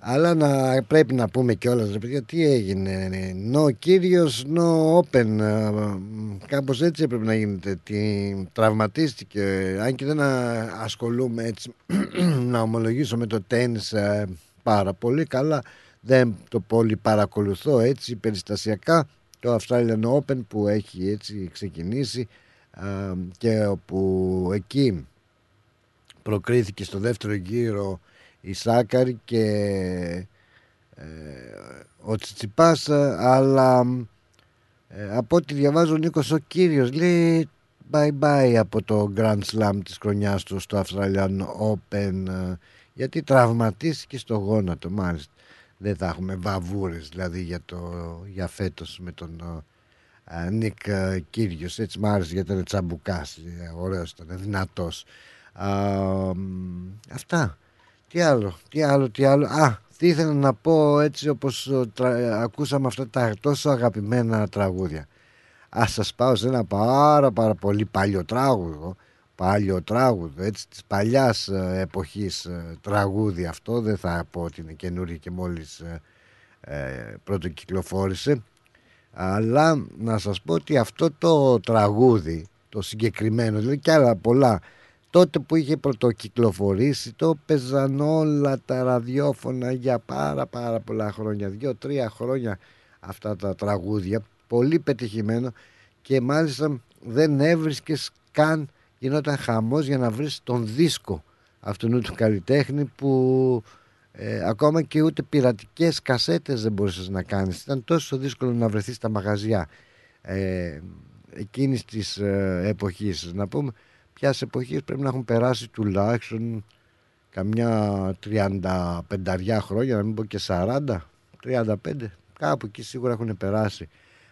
Αλλά να, πρέπει να πούμε κιόλας ρε παιδιά τι έγινε. No κύριος no open Ε, κάπως έτσι έπρεπε να γίνεται. Τι, τραυματίστηκε. Αν και δεν α, ασχολούμαι έτσι να ομολογήσω με το τένις ε, πάρα πολύ καλά δεν το πολύ παρακολουθώ έτσι περιστασιακά. Το Australian Open που έχει έτσι ξεκινήσει ε, και όπου εκεί προκρίθηκε στο δεύτερο γύρο η Σάκαρη και ε, ο Τσιτσιπάς ε, αλλά ε, από ό,τι διαβάζω ο Νίκος ο Κύριος λέει bye bye από το Grand Slam της χρονιάς του στο Australian Open ε, γιατί τραυματίστηκε στο γόνατο μάλιστα δεν θα έχουμε βαβούρες δηλαδή για, το, για φέτος με τον ε, Νίκ ε, Κύριος. Έτσι μ' άρεσε γιατί ήταν τσαμπουκάς ε, ωραίος ήταν δυνατός. Α, μ, αυτά. Τι άλλο, τι άλλο, τι άλλο. Α, τι ήθελα να πω έτσι όπως ε, τρα- ακούσαμε αυτά τα τόσο αγαπημένα τραγούδια. Ας σας πάω σε ένα πάρα πάρα πολύ παλιό τράγουδο Παλιό τράγουδο έτσι της παλιάς ε, εποχής ε, τραγούδι αυτό Δεν θα πω ότι είναι καινούριο και μόλις ε, ε, πρώτο κυκλοφόρησε αλλά να σας πω ότι αυτό το τραγούδι το συγκεκριμένο δηλαδή και άλλα πολλά τότε που είχε πρωτοκυκλοφορήσει το παίζαν όλα τα ραδιόφωνα για πάρα πάρα πολλά χρόνια δύο-τρία χρόνια αυτά τα τραγούδια. Πολύ πετυχημένο και μάλιστα δεν έβρισκες καν γινόταν χαμός για να βρεις τον δίσκο αυτού του καλλιτέχνη που ε, ακόμα και ούτε πειρατικές κασέτες δεν μπορούσες να κάνεις. Ήταν τόσο δύσκολο να βρεθείς στα μαγαζιά ε, εκείνης της ε, εποχής. Να πούμε, ποιας εποχής πρέπει να έχουν περάσει τουλάχιστον καμιά 35 χρόνια, να μην πω και 40, 35, κάπου εκεί σίγουρα έχουν περάσει.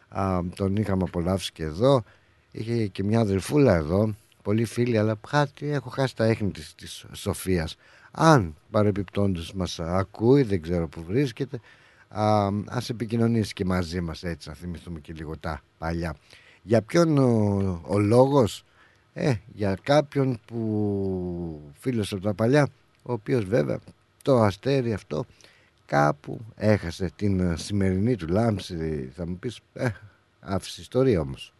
Α, τον είχαμε απολαύσει και εδώ. Είχε και μια αδερφούλα εδώ, πολύ φίλη, αλλά κάτι έχω χάσει τα έχνη της, της Σοφίας. Αν παρεπιπτόντως μας ακούει, δεν ξέρω που βρίσκεται, α, ας επικοινωνήσει και μαζί μας έτσι, να θυμηθούμε και λίγο τα παλιά. Για ποιον ο, ο λόγος, ε, για κάποιον που φίλος από τα παλιά, ο οποίος βέβαια το αστέρι αυτό κάπου έχασε την σημερινή του λάμψη, θα μου πεις, ε, άφησες ιστορία όμως.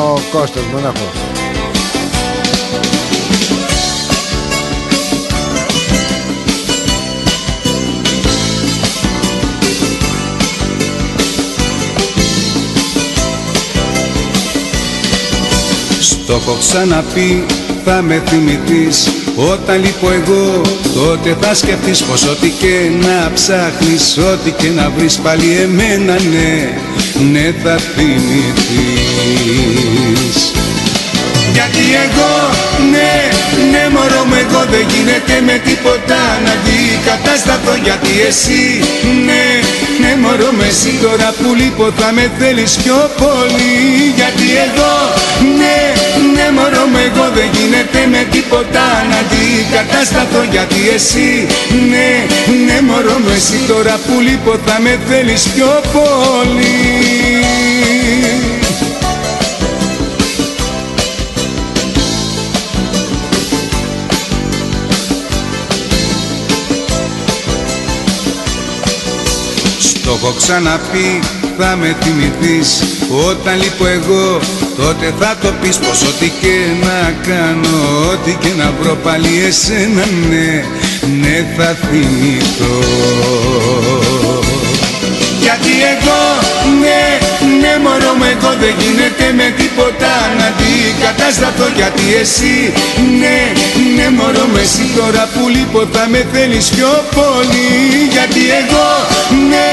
Ο Κώστας Μοναχός. Στο έχω ξαναπεί θα με θυμηθείς. Όταν λείπω εγώ τότε θα σκεφτείς Πως ό,τι και να ψάχνεις Ό,τι και να βρεις πάλι εμένα ναι Ναι θα θυμηθείς. Γιατί εγώ, ναι, ναι μωρό μου εγώ δεν γίνεται με τίποτα να αντικατάσταθω Γιατί εσύ, ναι, ναι μωρό με εσύ τώρα που λείπω θα με θέλεις πιο πολύ. Γιατί εγώ, ναι, ναι μωρό μου εγώ δεν γίνεται με τίποτα να αντικατάσταθω Γιατί εσύ, ναι, ναι μωρό με εσύ τώρα που λείπω θα με θέλεις πιο πολύ. Το έχω ξαναπεί θα με θυμηθείς Όταν λείπω εγώ τότε θα το πεις Πως ό,τι και να κάνω Ό,τι και να βρω πάλι εσένα ναι Ναι θα θυμηθώ. Γιατί εγώ, ναι, ναι μωρό μου εγώ δεν γίνεται με τίποτα. Να αντικατάσταθω Γιατί εσύ, ναι, ναι μωρό με εσύ τώρα που λείπω θα με θέλεις πιο πολύ. Γιατί εγώ, ναι,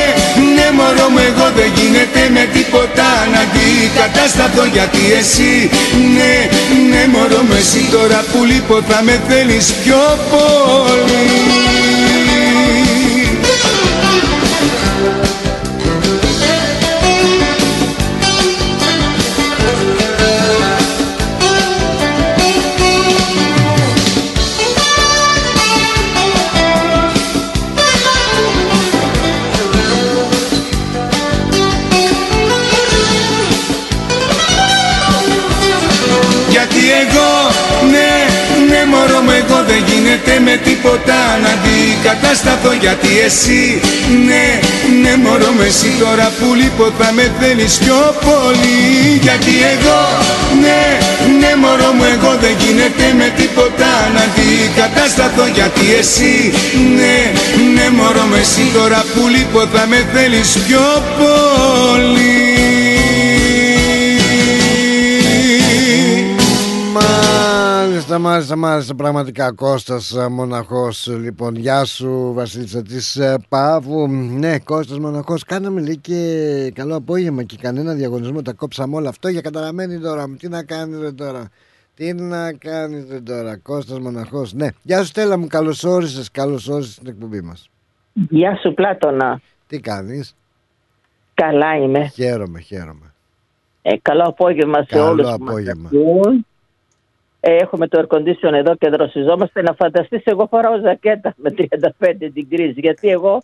ναι μωρό μου εγώ δεν γίνεται με τίποτα. Να αντικατάσταθω Γιατί εσύ, ναι, ναι μωρό με εσύ τώρα που λείπω θα με θέλεις πιο πολύ γίνεται με τίποτα να αντικατάσταθω Γιατί εσύ, ναι, ναι μωρό με εσύ τώρα που λείπω θα με θέλεις πιο πολύ. Γιατί εγώ, ναι, ναι μωρό μου εγώ δεν γίνεται με τίποτα να αντικατάσταθω Γιατί εσύ, ναι, ναι μωρό με εσύ τώρα που λείπω θα με θέλεις πιο πολύ Μάλιστα, μάλιστα, μάλιστα. Πραγματικά Κώστας ε, Μοναχός. Λοιπόν, γεια σου Βασίλισσα της ε, Παύου. Ναι, Κώστας Μοναχός. Κάναμε λέει και καλό απόγευμα και κανένα διαγωνισμό. Τα κόψαμε όλα αυτό για καταραμένη τώρα μου. Τι να κάνεις ρε τώρα; Τι να κάνεις ρε τώρα; Κώστας Μοναχός. Ναι, γεια σου Στέλλα μου. Καλώς όρισες. Καλώς όρισες στην εκπομπή μας. Γεια σου Πλάτωνα. Τι κάνεις; Καλά είμαι. Χαίρομαι, χαίρομαι. Ε, καλό απόγευμα σε Καλό όλους που μας απόγευμα. ακούν. Ε, έχουμε το air condition εδώ και δροσιζόμαστε. Να φανταστείς εγώ φοράω ζακέτα με 35 degrees γιατί εγώ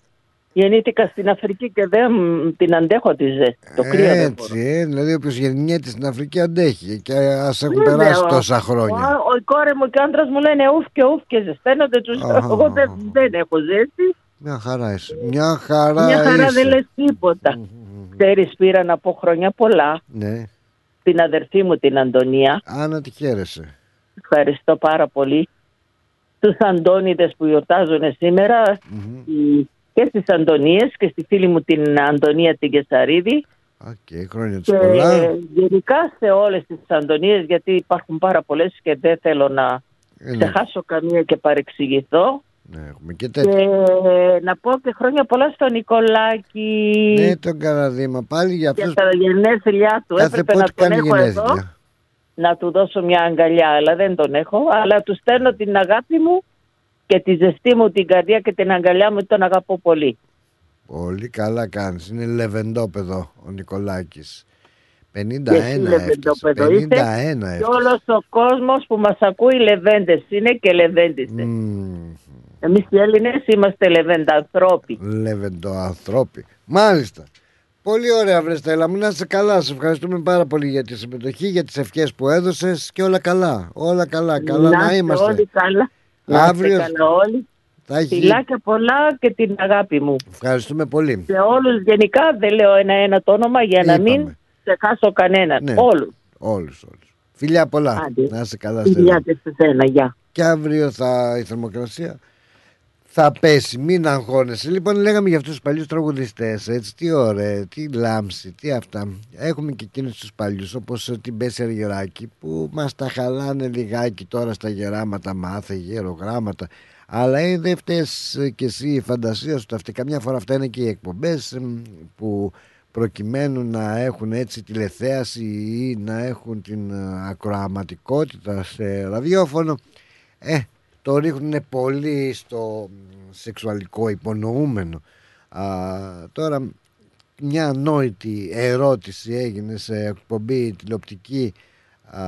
γεννήθηκα στην Αφρική και δεν την αντέχω τη ζέστη. Το κρύο δεν μπορώ. Έτσι, ε, δηλαδή όποιος γεννιέται στην Αφρική αντέχει και ας έχουν Βέβαια, περάσει ο- τόσα χρόνια. Ο, ο, η κόρη μου και ο άντρας μου λένε ουφ και ουφ και ζεσταίνονται τους. Αχα. Εγώ δεν, δεν έχω ζέστη. Μια χαρά είσαι. Μια χαρά Μια χαρά είσαι. δεν λες τίποτα. Ξέρεις πήρα να πω χρόνια πολλά Ναι. την αδερφή μου την Αντωνία. Α, να τη χαίρεσαι. Ευχαριστώ πάρα πολύ. στους Αντώνιδες που γιορτάζουν σήμερα η- και στις Αντωνίες και στη φίλη μου την Αντωνία την Κεσαρίδη Οκ, χρόνια τους και πολλά. γενικά σε όλες τις Αντωνίες γιατί υπάρχουν πάρα πολλές και δεν θέλω να Ε, ναι. ξεχάσω καμία και παρεξηγηθώ. Ναι, έχουμε και Και τέτοια. να πω και χρόνια πολλά στον Νικολάκη Ναι, τον Καραδίμα. Πάλι για για αυτούς τα γενέθλιά του. κάθε Έπρεπε να πότε τον κάνει έχω εδώ γενέθλια. Να του δώσω μια αγκαλιά, αλλά δεν τον έχω. Αλλά του στέλνω την αγάπη μου και τη ζεστή μου την καρδιά και την αγκαλιά μου, τον αγαπώ πολύ. Πολύ καλά κάνεις. Είναι λεβεντόπεδο ο Νικολάκης. 51 Και εσύ έφτασε. λεβεντόπεδο 51 είσαι. Και έφτασε. όλος ο κόσμος που μας ακούει λεβέντες είναι και λεβέντισε. Εμείς οι Έλληνες είμαστε λεβεντανθρώποι. Λεβεντοανθρώποι. Μάλιστα. Πολύ ωραία βρε Στέλλα μου, να είσαι καλά. Σε ευχαριστούμε πάρα πολύ για τη συμμετοχή, για τις ευχές που έδωσες και όλα καλά. Όλα καλά, καλά να, είστε είμαστε. όλοι καλά. Να Αύριο είστε καλά όλοι. θα έχει... Φιλάκια πολλά και την αγάπη μου. Ευχαριστούμε πολύ. Σε όλους γενικά δεν λέω ένα-ένα το όνομα για να μην ξεχάσω κανέναν. Ναι. Όλους. Όλους, όλους. Φιλιά πολλά. Άντε. Να είσαι καλά Φιλιά Στέλλα. και σε σένα, γεια. Και αύριο θα, η θερμοκρασία θα πέσει, μην αγχώνεσαι. Λοιπόν, λέγαμε για αυτούς τους παλιούς τραγουδιστές. Έτσι, τι ωραία, τι λάμψη, τι αυτά. Έχουμε και εκείνους τους παλιούς, όπως την Πέση Αργυράκη, που μας τα χαλάνε λιγάκι τώρα στα γεράματα, μάθε γερογράμματα. Αλλά ε, δεν φταίς ε, και εσύ η φαντασία σου τα αυτή. Καμιά φορά αυτά είναι και οι εκπομπές που προκειμένου να έχουν έτσι τηλεθέαση ή να έχουν την ε, ακροαματικότητα σε ραδιόφωνο ε, το ρίχνουν πολύ στο μ, σεξουαλικό υπονοούμενο. Α, τώρα μια ανόητη ερώτηση έγινε σε εκπομπή τηλεοπτική α,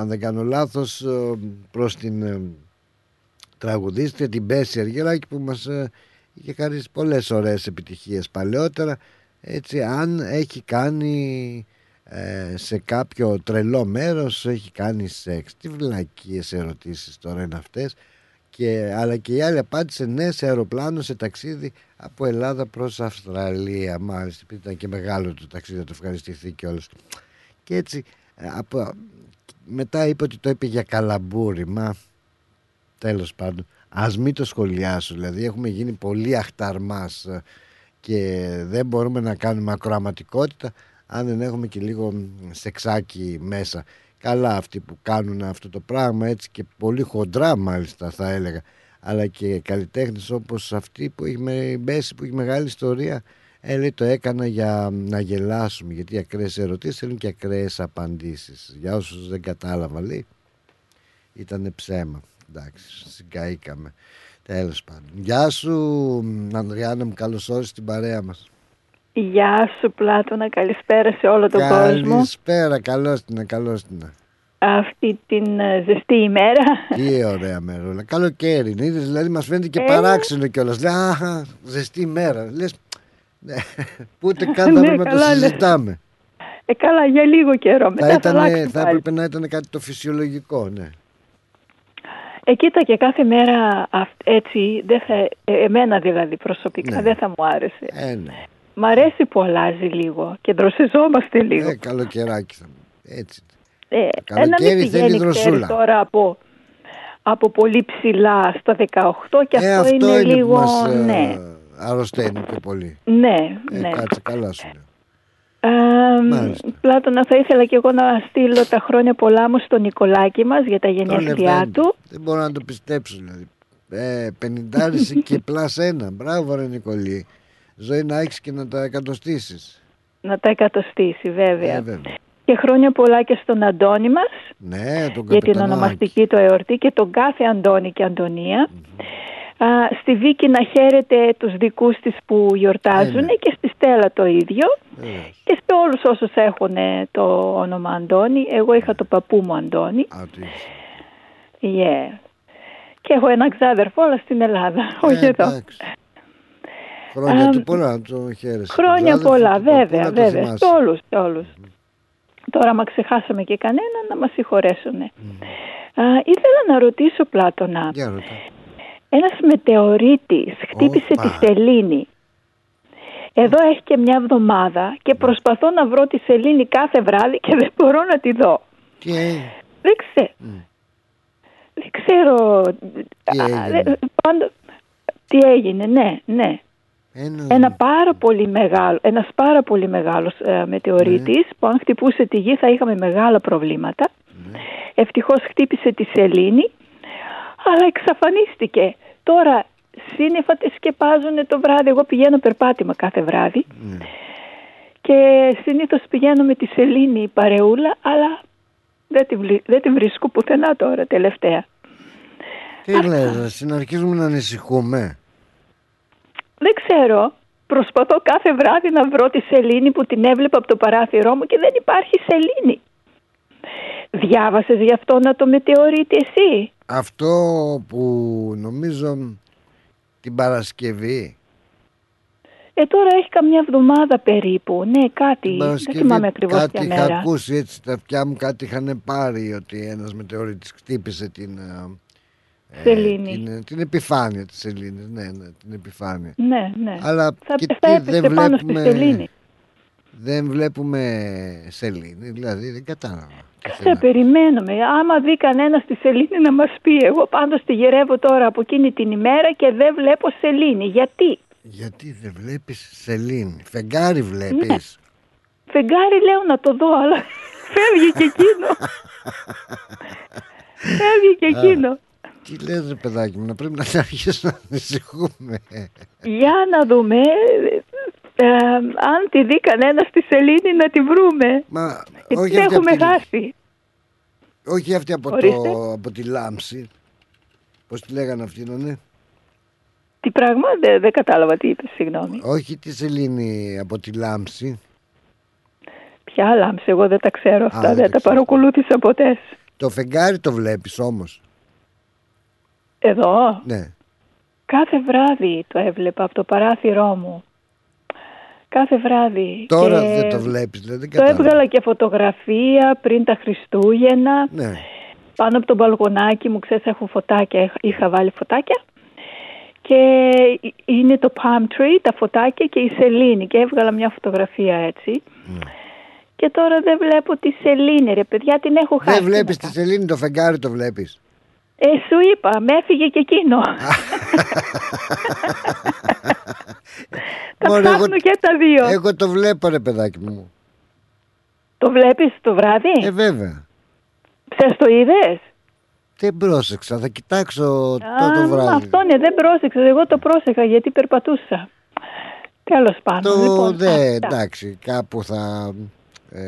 αν δεν κάνω λάθος ε, προς την ε, τραγουδίστρια την Μπέση Αργυράκη που μας ε, είχε χαρίσει πολλές ωραίες επιτυχίες παλαιότερα έτσι αν έχει κάνει ε, σε κάποιο τρελό μέρος έχει κάνει σεξ τι βλακίες ερωτήσεις τώρα είναι αυτές; Και, αλλά και η άλλη απάντησε ναι σε αεροπλάνο σε ταξίδι από Ελλάδα προς Αυστραλία μάλιστα επειδή ήταν και μεγάλο το ταξίδι θα το ευχαριστηθεί κιόλας. Και έτσι ε, από, μετά είπε ότι το είπε για καλαμπούρι μα τέλος πάντων ας μην το σχολιάσω δηλαδή έχουμε γίνει πολύ αχταρμάς ε, και δεν μπορούμε να κάνουμε ακροαματικότητα αν δεν έχουμε και λίγο μ, σεξάκι μέσα καλά αυτοί που κάνουν αυτό το πράγμα έτσι και πολύ χοντρά μάλιστα θα έλεγα. Αλλά και καλλιτέχνες όπως αυτή που έχει με η Μπέση που έχει μεγάλη ιστορία ε, λέει, το έκανα για να γελάσουμε γιατί οι ακραίες ερωτήσεις θέλουν και ακραίες απαντήσεις. Για όσους δεν κατάλαβα λέει ήταν ψέμα. Εντάξει συγκαήκαμε. Τέλος πάντων. Γεια σου μ, Ανδριάννα μου καλώς όρισες στην παρέα μας Γεια σου Πλάτωνα, καλησπέρα σε όλο τον κόσμο. Καλησπέρα, καλώς την, καλώς την. Αυτή την ε, ζεστή ημέρα. Τι ωραία μερούλα. Καλοκαίρι, είναι, είδες, δηλαδή μας φαίνεται και Ε. παράξενο κιόλας. Λέει, αχ, ζεστή μέρα. Λες, ναι, που ούτε καν θα Ναι, έπρεπε να το καλά, ναι. συζητάμε. Ε, καλά, για λίγο καιρό. Θα, Μετά θα, ήταν, αλλάξει θα πάλι. έπρεπε να ήταν κάτι το φυσιολογικό, ναι. Ε, κοίτα και κάθε μέρα αυ- έτσι, δεν θα, ε, εμένα δηλαδή προσωπικά Ναι. δεν θα μου άρεσε. Ε, ναι. Μ' αρέσει που αλλάζει λίγο και δροσιζόμαστε λίγο. Ε, καλοκαιράκι θα μου. Έτσι. Ε, ε, να καλοκαίρι μην θέλεις πηγαίνει δροσούλα. ξέρεις, τώρα από, από πολύ ψηλά στα 18 και ε, αυτό, αυτό είναι, είναι, λίγο... που μας ε, ναι, αρρωσταίνει πιο πολύ. ναι, Ε, ναι. κάτσε, καλά σου λέω. Ε, Μάλιστα. Πλάτωνα, θα ήθελα και εγώ να στείλω τα χρόνια πολλά μου στον Νικολάκη μας για τα Το γενέθλιά Λεβέντη. του. Δεν μπορώ να το πιστέψω δηλαδή. Ε, πενηντάριση και πλάς ένα. Μπράβο ρε Νικολή. Ζωή να έχεις και να τα εκατοστήσεις. Να τα εκατοστήσει βέβαια. Ε, βέβαια. Και χρόνια πολλά και στον Αντώνη μας Ναι, τον για την καπετανάκι. ονομαστική του εορτή και τον κάθε Αντώνη και Αντωνία. Α, στη Βίκη να χαίρετε τους δικούς της που γιορτάζουν Ε, ναι. και στη Στέλλα το ίδιο Βέβαια. και σε όλους όσους έχουν ε, το όνομα Αντώνη. Εγώ είχα το παππού μου Αντώνη. Α, το είσαι. Yeah. Και έχω ένα ξάδερφο αλλά στην Ελλάδα, όχι Ε, εδώ. Εντάξει. Χρόνια Α, του πολλά να το χαίρεσαι. Χρόνια Τον ξάδερφο πολλά, του παππού βέβαια, να το βέβαια. θυμάσαι. Σε όλους, σε όλους. Τώρα, άμα ξεχάσαμε και κανέναν, να μας συγχωρέσουν. Α, ήθελα να ρωτήσω, Πλάτωνα, Για ρωτά. ένας μετεωρίτης χτύπησε Όπα. τη Σελήνη. Εδώ έχει και μια εβδομάδα και προσπαθώ να βρω τη Σελήνη κάθε βράδυ και δεν μπορώ να τη δω. Τι έγινε; Δεν ξέρω. Δεν ξέρω Τι έγινε; Ε, πάντο- τι έγινε, ναι, ναι. Ένα, Ένα πάρα πολύ μεγάλο, ένας πάρα πολύ μεγάλος ε, μετεωρίτης που αν χτυπούσε τη γη θα είχαμε μεγάλα προβλήματα. Ευτυχώς χτύπησε τη σελήνη, αλλά εξαφανίστηκε. Τώρα σύννεφα τη σκεπάζουν το βράδυ. Εγώ πηγαίνω περπάτημα κάθε βράδυ και συνήθως πηγαίνω με τη σελήνη η παρεούλα, αλλά δεν τη, βλή- δεν τη βρίσκω πουθενά τώρα τελευταία. Τι λες, συναρχίζουμε να ανησυχούμε. Δεν ξέρω. Προσπαθώ κάθε βράδυ να βρω τη σελήνη που την έβλεπα από το παράθυρό μου και δεν υπάρχει σελήνη. Διάβασες γι' αυτό να το μετεωρίτη εσύ; Αυτό που νομίζω την Παρασκευή. Ε, τώρα έχει καμιά εβδομάδα περίπου. Ναι, κάτι. Την Δεν Παρασκευή θυμάμαι ακριβώς κάτι ποια είχα μέρα. ακούσει έτσι τα αυτιά μου κάτι είχαν πάρει ότι ένας μετεωρίτης χτύπησε την, ε, ε, Σελήνη. την, την επιφάνεια της σελήνης. Ναι, ναι, την επιφάνεια. Ναι, ναι. Αλλά θα, και θα τι, έπεσε δεν πάνω στη βλέπουμε- σελήνη. Δεν βλέπουμε σελήνη, δηλαδή δεν κατάλαβα. Θα περιμένουμε. Άμα δει κανένας τη σελήνη να μας πει. Εγώ πάντως τη γυρεύω τώρα από εκείνη την ημέρα και δεν βλέπω σελήνη. Γιατί; Γιατί δεν βλέπεις σελήνη; Φεγγάρι βλέπεις. Ναι. Φεγγάρι λέω να το δω, αλλά φεύγει και εκείνο. φεύγει και εκείνο. Τι λες ρε παιδάκι μου, να πρέπει να αρχίσουμε να ανησυχούμε. Για να δούμε ε, ε, αν τη δει κανένας στη σελήνη να τη βρούμε. Μα Γιατί όχι την αυτή έχουμε από τη- χάσει. Όχι αυτή από, Ορίστε. το, από τη λάμψη. Πώς τη λέγανε αυτή να είναι. Τι πράγμα, δεν δεν κατάλαβα τι είπες, συγγνώμη. Όχι τη σελήνη από τη λάμψη. Ποια λάμψη, εγώ δεν τα ξέρω αυτά, δεν δεν, τα τα παρακολούθησα ποτέ. Το φεγγάρι το βλέπεις όμως. Εδώ, Ναι. κάθε βράδυ το έβλεπα από το παράθυρό μου. Κάθε βράδυ. Τώρα Και δεν το βλέπεις, δηλαδή δεν Το κατάλαβα. έβγαλα και φωτογραφία πριν τα Χριστούγεννα. Ναι. Πάνω από το μπαλκονάκι μου, ξέρεις, έχω φωτάκια, είχα- είχα βάλει φωτάκια. Και είναι το palm tree, τα φωτάκια και η σελήνη. Και έβγαλα μια φωτογραφία έτσι. Ναι. Και τώρα δεν βλέπω τη σελήνη, ρε παιδιά, την έχω χάσει. Δεν βλέπεις τη σελήνη, το φεγγάρι το βλέπεις. Ε, σου είπα, με έφυγε και εκείνο. τα Μωρέ, ψάχνω και τα δύο. Εγώ το βλέπω ρε παιδάκι μου. Το βλέπεις το βράδυ; Ε βέβαια. Θες το είδες; Δεν πρόσεξα, θα κοιτάξω το, Α, το βράδυ. Αυτό ναι, δεν πρόσεξα. Εγώ το πρόσεχα γιατί περπατούσα. Τέλος πάντων. Το λοιπόν, δε, αυτά. εντάξει, κάπου θα. Ε,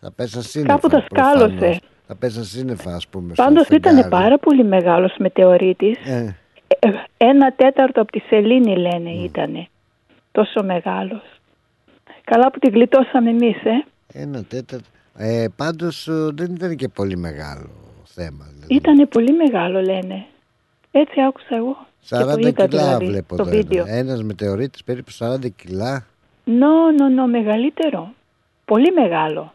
θα πέσα σύννεφα. Κάπου τα σκάλωσε. προφανώς. Θα πέσα σύννεφα, ας πούμε. στο Πάντως ήταν φεγγάρι. πάρα πολύ μεγάλος μετεωρίτης. Ε, Ε, Ένα τέταρτο από τη σελήνη λένε ήτανε. Τόσο μεγάλος. Καλά που τη γλιτώσαμε εμείς, ε. ένα τέταρτο. Ε, πάντως ε, δεν ήταν και πολύ μεγάλο θέμα. Δηλαδή. Ήτανε πολύ μεγάλο λένε. Έτσι άκουσα εγώ. Και το 40 είδα κιλά δηλαδή, βλέπω το εδώ. βίντεο. Ένας μετεωρίτης περίπου 40 κιλά. Νο, νο, νο, μεγαλύτερο. Πολύ μεγάλο.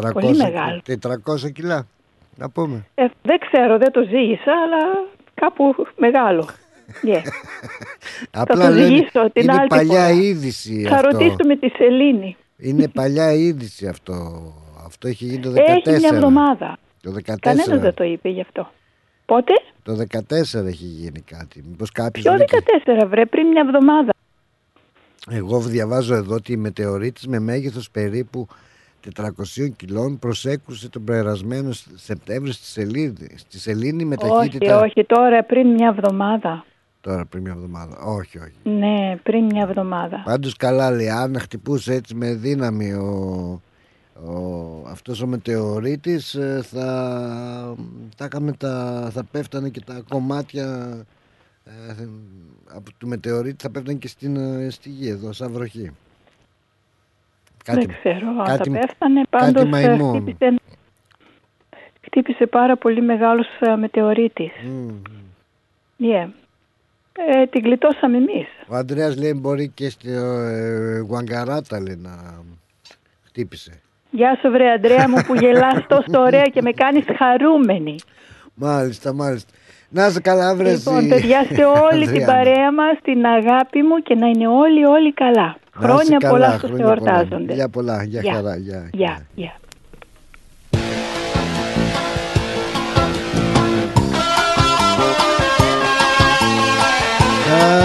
400, Πολύ μεγάλο. 400 κιλά. Να πούμε. Ε, δεν ξέρω, δεν το ζήγησα, αλλά κάπου μεγάλο. Yeah. Απλά το λένε, ζυγίσω την είναι άλλη παλιά φορά. είδηση Θα αυτό. ρωτήσουμε τη Σελήνη. Είναι παλιά είδηση αυτό. Αυτό έχει γίνει το 14. Έχει μια εβδομάδα. Το 14. Κανένας δεν το είπε γι' αυτό. Πότε; Το 14 έχει γίνει κάτι. Μήπως κάποιος Ποιο δεν έχει- 14 βρε, πριν μια εβδομάδα. Εγώ διαβάζω εδώ ότι η μετεωρίτης με μέγεθος περίπου 400 κιλών προσέκρουσε τον περασμένο Σεπτέμβριο στη Σελήνη, στη Σελήνη με Όχι, ταχύτητα. όχι, τώρα πριν μια εβδομάδα. Τώρα πριν μια εβδομάδα. Όχι, όχι. Ναι, πριν μια εβδομάδα. Πάντως καλά λέει, αν χτυπούσε έτσι με δύναμη ο, ο, αυτός ο μετεωρίτης ε, θα, θα, έκαμε τα, θα πέφτανε και τα κομμάτια ε, από του μετεωρίτη θα πέφτανε και στην, ε, στη γη εδώ σαν βροχή. Δεν ξέρω αν κάτι- θα πέφτανε. κάτι Πάντως ε, μαϊμόν. χτύπησε, χτύπησε πάρα πολύ μεγάλος ε, μετεωρίτης. Yeah. Ε, την γλιτώσαμε εμείς. Ο Ανδρέας λέει μπορεί και στο ε, Γουαγκαράτα λέει να χτύπησε. Γεια σου βρε Αντρέα μου που γελάς τόσο ωραία και με κάνεις χαρούμενη. Μάλιστα, μάλιστα. Να είσαι καλά, βρε Λοιπόν, εσύ, παιδιά, σε όλη την Ανδριάννα. παρέα μας, την αγάπη μου και να είναι όλοι όλοι καλά. Χρόνια καλά, πολλά στο εορτάζονται. Για πολλά, για χαρά. για γεια. γεια.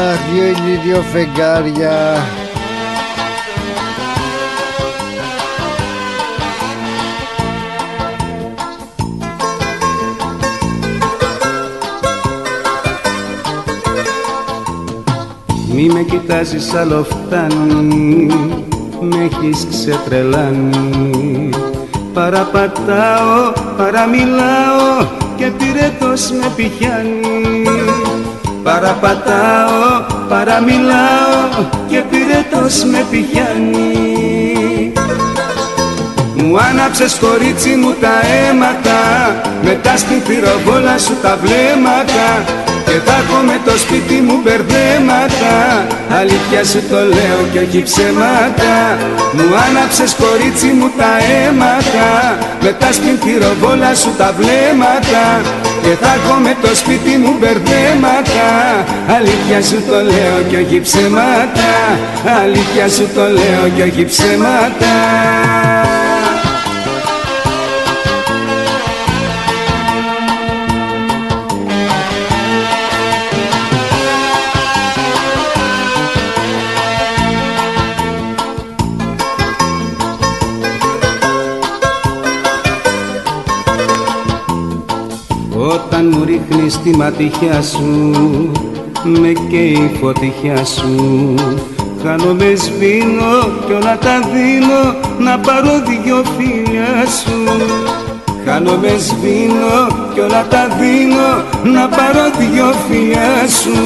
Αχ, δύο φεγγάρια Μη με κοιτάζεις άλλο φτάνει. Με έχεις ξετρελάνει. Παραπατάω, παραμιλάω Και πυρετός με πιάνει Παραπατάω, παραμιλάω Και πυρετός με πιάνει μου άναψες κορίτσι μου τα αίματα Μετά στην πυροβόλα σου τα βλέμματα Και θα έχω με το σπίτι μου μπερδέματα. Αλήθεια σου το λέω και όχι ψέματα. Μου άναψες κορίτσι μου τα αίματα. Μετά στην πυροβόλα σου τα βλέμματα. Και θα έχω με το σπίτι μου μπερδέματα. Αλήθεια σου το λέω και όχι ψέματα. Αλήθεια σου το λέω και όχι ψέματα Όταν μου ρίχνεις τη ματιά σου Με καίει η φωτιά σου. Χάνομαι σβήνω κι όλα τα δίνω Να πάρω δυο φίλια σου. Χάνομαι σβήνω κι όλα τα δίνω Να πάρω δυο φίλια σου.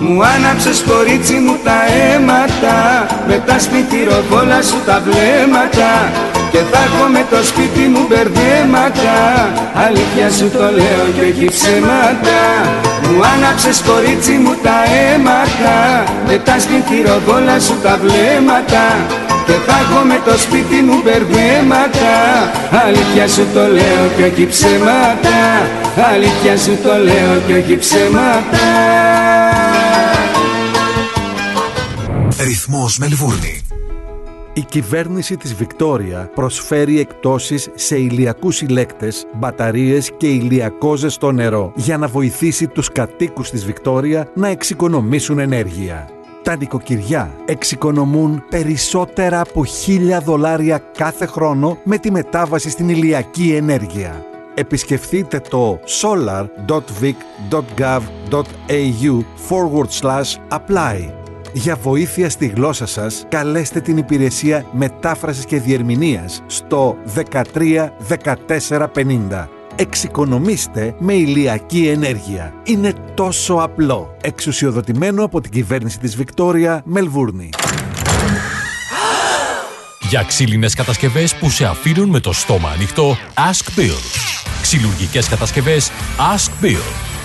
Μου άναψες κορίτσι μου τα αίματα Μετά στην τυροβόλα σου τα βλέμματα Και θα έχω με το σπίτι μου μπερδέματα Αλήθεια σου το λέω και όχι ψέματα. Μου άναψες κορίτσι μου τα αίματα. Μετά στην τυροβόλα σου τα βλέμματα. Και θα έχω με το σπίτι μου μπερδέματα Αλήθεια σου το λέω και όχι ψέματα. Αλήθεια σου το λέω και όχι ψέματα. Ρυθμός Μελβούρνη. Η κυβέρνηση της Βικτόρια προσφέρει εκτόσεις σε ηλιακούς συλλέκτες, μπαταρίες και ηλιακόζες στο νερό για να βοηθήσει τους κατοίκους της Βικτόρια να εξοικονομήσουν ενέργεια. Τα νοικοκυριά εξοικονομούν περισσότερα από χίλια δολάρια κάθε χρόνο με τη μετάβαση στην ηλιακή ενέργεια. Επισκεφτείτε το solar.vic.gov.au forward slash apply. Για βοήθεια στη γλώσσα σας, καλέστε την υπηρεσία μετάφρασης και διερμηνίας στο 13 14 50. Εξοικονομήστε με ηλιακή ενέργεια. Είναι τόσο απλό. Εξουσιοδοτημένο από την κυβέρνηση της Βικτόρια, Μελβούρνη. Για ξύλινες κατασκευές που σε αφήνουν με το στόμα ανοιχτό, Ask Bill. Ξυλουργικές κατασκευές Ask Bill.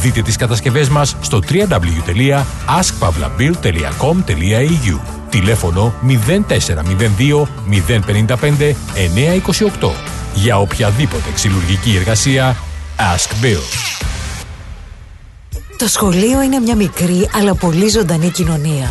Δείτε τις κατασκευές μας στο www.askpavlabil.com.au Τηλέφωνο 0402 055 928 Για οποιαδήποτε ξυλουργική εργασία Ask Bill. Το σχολείο είναι μια μικρή αλλά πολύ ζωντανή κοινωνία.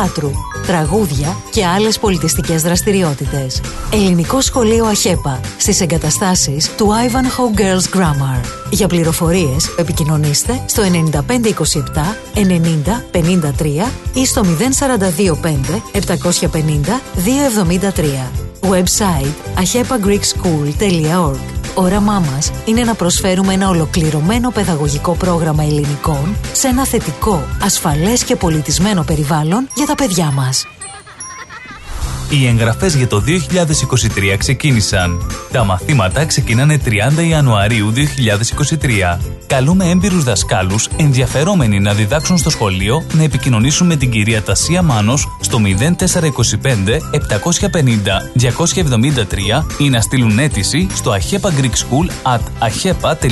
θεάτρου, τραγούδια και άλλες πολιτιστικές δραστηριότητες. Ελληνικό Σχολείο ΑΧΕΠΑ στις εγκαταστάσεις του Ivanhoe Girls Grammar. Για πληροφορίες επικοινωνήστε στο 9527 90 53 ή στο 0425 750 273. Website ahepagreekschool.org Όραμά μας είναι να προσφέρουμε ένα ολοκληρωμένο παιδαγωγικό πρόγραμμα ελληνικών σε ένα θετικό, ασφαλές και πολιτισμένο περιβάλλον για τα παιδιά μας. Οι εγγραφές για το 2023 ξεκίνησαν. Τα μαθήματα ξεκινάνε 30 Ιανουαρίου 2023. Καλούμε έμπειρους δασκάλους ενδιαφερόμενοι να διδάξουν στο σχολείο να επικοινωνήσουν με την κυρία Τασία Μάνος στο 0425 750 273 ή να στείλουν αίτηση στο ahepa greek school at ahepa.org.au.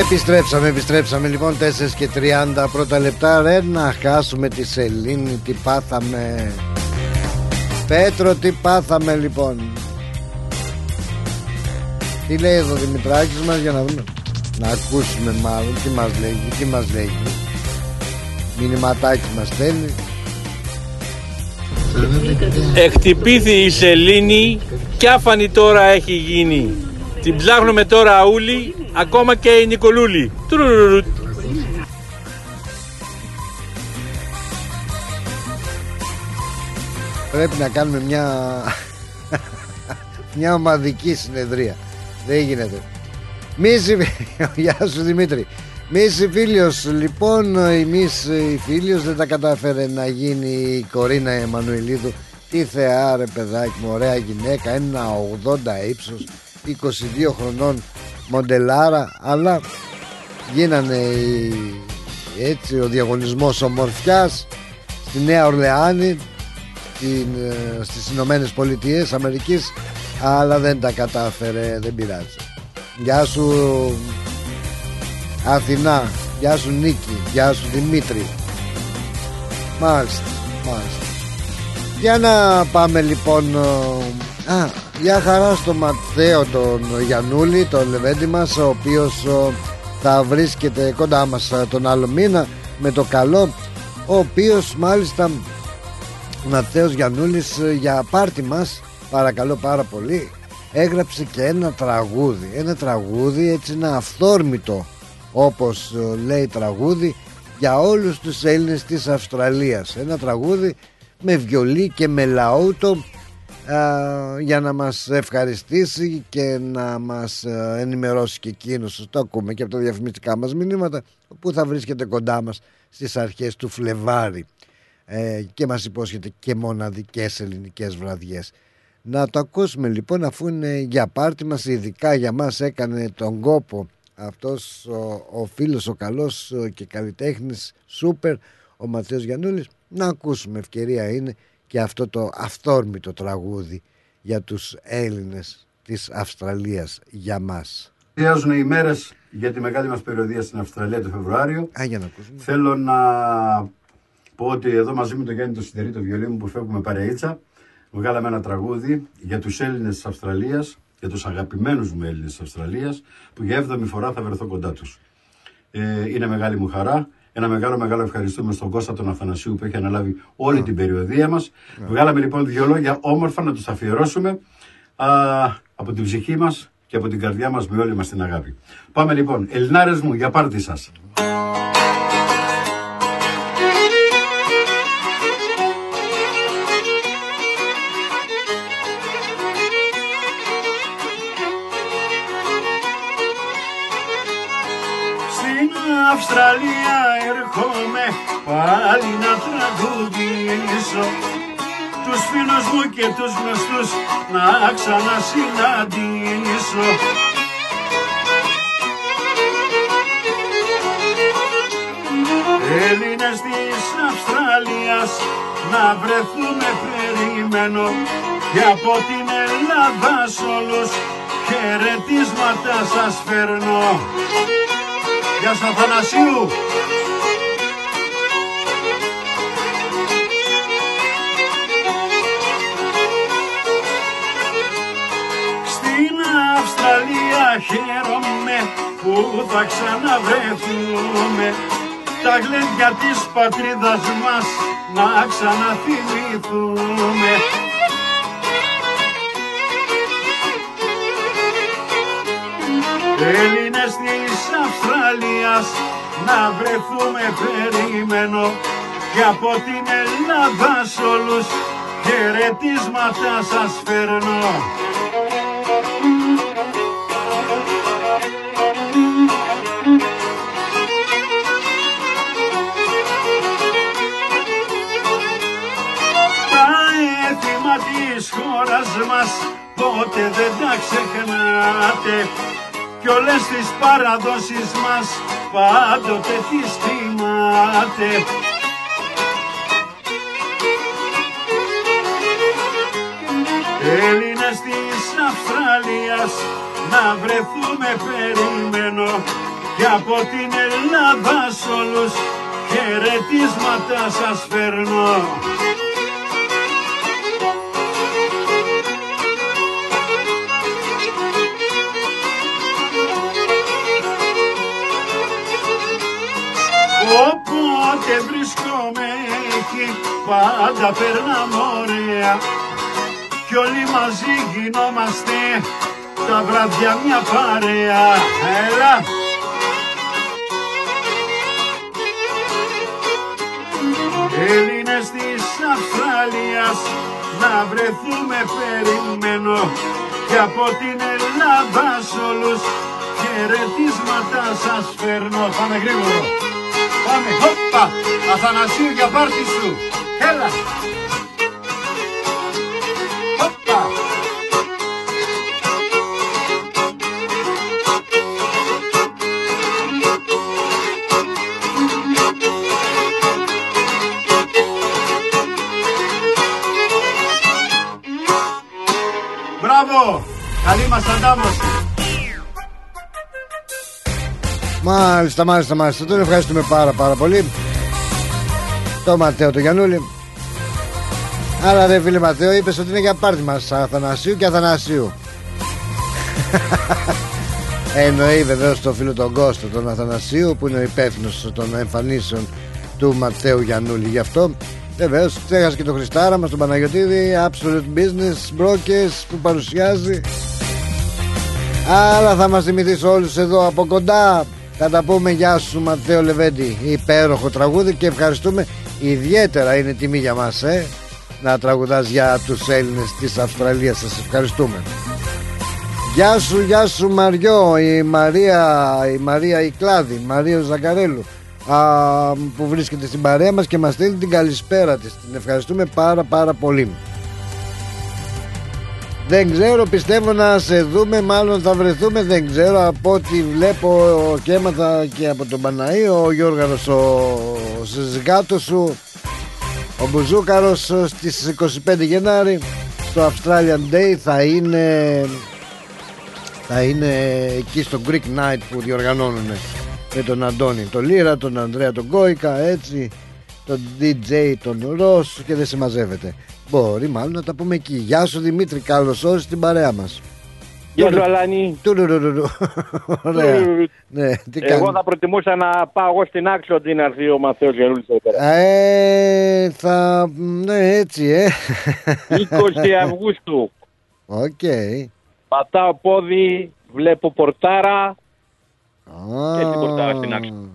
Επιστρέψαμε, επιστρέψαμε. Λοιπόν 4 και 30 πρώτα λεπτά. Ρε να χάσουμε τη Σελήνη Τι πάθαμε. Πέτρο τι πάθαμε λοιπόν. Τι λέει εδώ ο Δημητράκης μας για να δούμε. Να ακούσουμε μάλλον τι μας λέγει Τι μας λέγει Μηνυματάκι μας στέλνει. Εκτυπήθη η Σελήνη. Κι άφανη τώρα έχει γίνει Την ψάχνουμε τώρα ούλη Ακόμα και η Νικολούλη. Τουρουρουρου. Πρέπει να κάνουμε μια Μια ομαδική συνεδρία. Δεν γίνεται. Μίση Γεια σου Δημήτρη. Μίση Φίλιος. Λοιπόν η Μίση Φίλιος δεν τα κατάφερε να γίνει η Κορίνα Εμμανουηλίδου. Τι θεά ρε παιδάκι μου Ωραία γυναίκα Ένα 80 ύψος 22 χρονών Μοντελάρα Αλλά γίνανε οι, έτσι ο διαγωνισμός ομορφιάς στη Νέα Ορλεάνη στην, ε, στις Ηνωμένες Πολιτείες Αμερικής αλλά δεν τα κατάφερε δεν πειράζει. Γεια σου Αθηνά Γεια σου Νίκη Γεια σου Δημήτρη. Μάλιστα Μάλιστα. Για να πάμε λοιπόν ε, Α, για χαρά στο Ματθαίο τον Γιαννούλη τον Λεβέντη μας ο οποίος ε, θα βρίσκεται κοντά μας ε, τον άλλο μήνα με το καλό ο οποίος μάλιστα Ματθαίος Γιαννούλης για πάρτι μας παρακαλώ πάρα πολύ έγραψε και ένα τραγούδι. Ένα τραγούδι έτσι ένα αυθόρμητο όπως λέει τραγούδι για όλους τους Έλληνες της Αυστραλίας. Ένα τραγούδι με βιολί και με λαούτο α, για να μας ευχαριστήσει και να μας α, ενημερώσει και εκείνος το ακούμε και από τα διαφημιστικά μας μηνύματα που θα βρίσκεται κοντά μας στις αρχές του Φλεβάρι. Ε, και μας υπόσχεται και μοναδικές ελληνικές βραδιές. Να το ακούσουμε λοιπόν αφού είναι για πάρτι μας ειδικά για μας έκανε τον κόπο αυτός ο, ο φίλος ο καλός και καλλιτέχνης σούπερ ο Ματθαίος Γιαννούλης. Να ακούσουμε ευκαιρία είναι και αυτό το αυθόρμητο τραγούδι για τους Έλληνες της Αυστραλίας για μας. Χρειάζουν οι μέρες για τη μεγάλη μας περιοδία στην Αυστραλία το Φεβρουάριο. Α, για να ακούσουμε. Θέλω να πω ότι εδώ μαζί με τον Γιάννη το Σιδερή, το βιολί μου που φεύγουμε παρεΐτσα, βγάλαμε ένα τραγούδι για τους Έλληνες της Αυστραλίας, για τους αγαπημένους μου Έλληνες της Αυστραλίας, που για έβδομη φορά θα βρεθώ κοντά τους. Ε, είναι μεγάλη μου χαρά. Ένα μεγάλο, μεγάλο ευχαριστούμε στον Κώστα τον Αθανασίου που έχει αναλάβει όλη την περιοδία μας. Yeah. Βγάλαμε λοιπόν δύο λόγια όμορφα να τους αφιερώσουμε από την ψυχή μας και από την καρδιά μας με όλη μας την αγάπη. Πάμε λοιπόν, Ελληνάρες μου, για πάρτι σας. Αυστραλία πάλι να τραγουδήσω τους φίλους μου και τους γνωστούς να ξανασυναντήσω Έλληνες της Αυστραλίας να βρεθούμε περιμένω και από την Ελλάδα σ' όλους χαιρετίσματα σας φέρνω. Γεια σας Αθανασίου! Χαίρομαι που θα ξαναβρεθούμε τα γλέντια της πατρίδας μας να ξαναθυμηθούμε. Έλληνες της Αυστραλίας να βρεθούμε περιμένω και από την Ελλάδα σ' όλους χαιρετίσματα σας φέρνω. Χώρας μας ποτέ δεν τα ξεχνάτε κι όλες τις παραδόσεις μας πάντοτε τις θυμάται. Έλληνες της Αυστραλίας να βρεθούμε περιμένω και από την Ελλάδα σ' όλους χαιρετίσματα σας φέρνω. Όποτε βρίσκομαι εκεί πάντα περνάμε ωραία κι όλοι μαζί γινόμαστε τα βράδια μια παρέα. Έλα! Έλληνες της Αυστραλίας να βρεθούμε περιμένω και από την Ελλάδα σ' όλους χαιρετίσματα σας φέρνω. Πάμε γρήγορα. Πάμε, χόπα, Αθανασίου για πάρτι σου. Έλα. Χόπα. Μπράβο! Καλή μας αντάμωση. Μάλιστα, μάλιστα, μάλιστα. Τον ευχαριστούμε πάρα πάρα πολύ. Το Ματέο το Γιαννούλη. Άρα ρε φίλε Ματέο είπες ότι είναι για πάρτι μας Αθανασίου και Αθανασίου Εννοεί βεβαίως το φίλο τον Κώστο τον Αθανασίου που είναι ο υπεύθυνος των εμφανίσεων του Ματέου Γιαννούλη Γι' αυτό βεβαίως ξέχασε και το Χριστάρα μας τον Παναγιωτήδη Absolute Business Brokers που παρουσιάζει Άρα θα μας θυμηθείς όλους εδώ από κοντά Θα τα πούμε γεια σου Ματέο Λεβέντη. Υπέροχο τραγούδι και ευχαριστούμε Ιδιαίτερα. Είναι τιμή για μας ε, Να τραγουδάς για τους Έλληνες της Αυστραλίας. Σας ευχαριστούμε. Γεια σου, γεια σου Μαριό. Η Μαρία, η Μαρία η Κλάδη Μαρία Ζακαρέλου α, Που βρίσκεται στην παρέα μας Και μας στέλνει την καλησπέρα της. Την ευχαριστούμε πάρα πάρα πολύ δεν ξέρω, πιστεύω να σε δούμε, μάλλον θα βρεθούμε, δεν ξέρω από ό,τι βλέπω και έμαθα και από τον Παναή, ο Γιώργαρος, ο, ο συζυγάτος σου, ο Μπουζούκαρος στις 25 Γενάρη στο Australian Day θα είναι, θα είναι εκεί στο Greek Night που διοργανώνουν με τον Αντώνη τον Λύρα, τον Ανδρέα τον Κόικα, έτσι, τον DJ τον Ρος και δεν συμμαζεύεται. Μπορεί μάλλον να τα πούμε εκεί. Γεια σου Δημήτρη, καλώς όρισες στην παρέα μας. Γεια σου Αλάνη. Ωραία. Ναι, τι Εγώ κάνεις; θα προτιμούσα να πάω εγώ στην άξιο αντί να έρθει ο Μαθαίος Γερούλης εδώ πέρα. Ε, θα. Ναι, έτσι, ε. 20 Αυγούστου. Οκ. Πατάω πόδι, βλέπω πορτάρα και την πορτάρα στη Νάξο.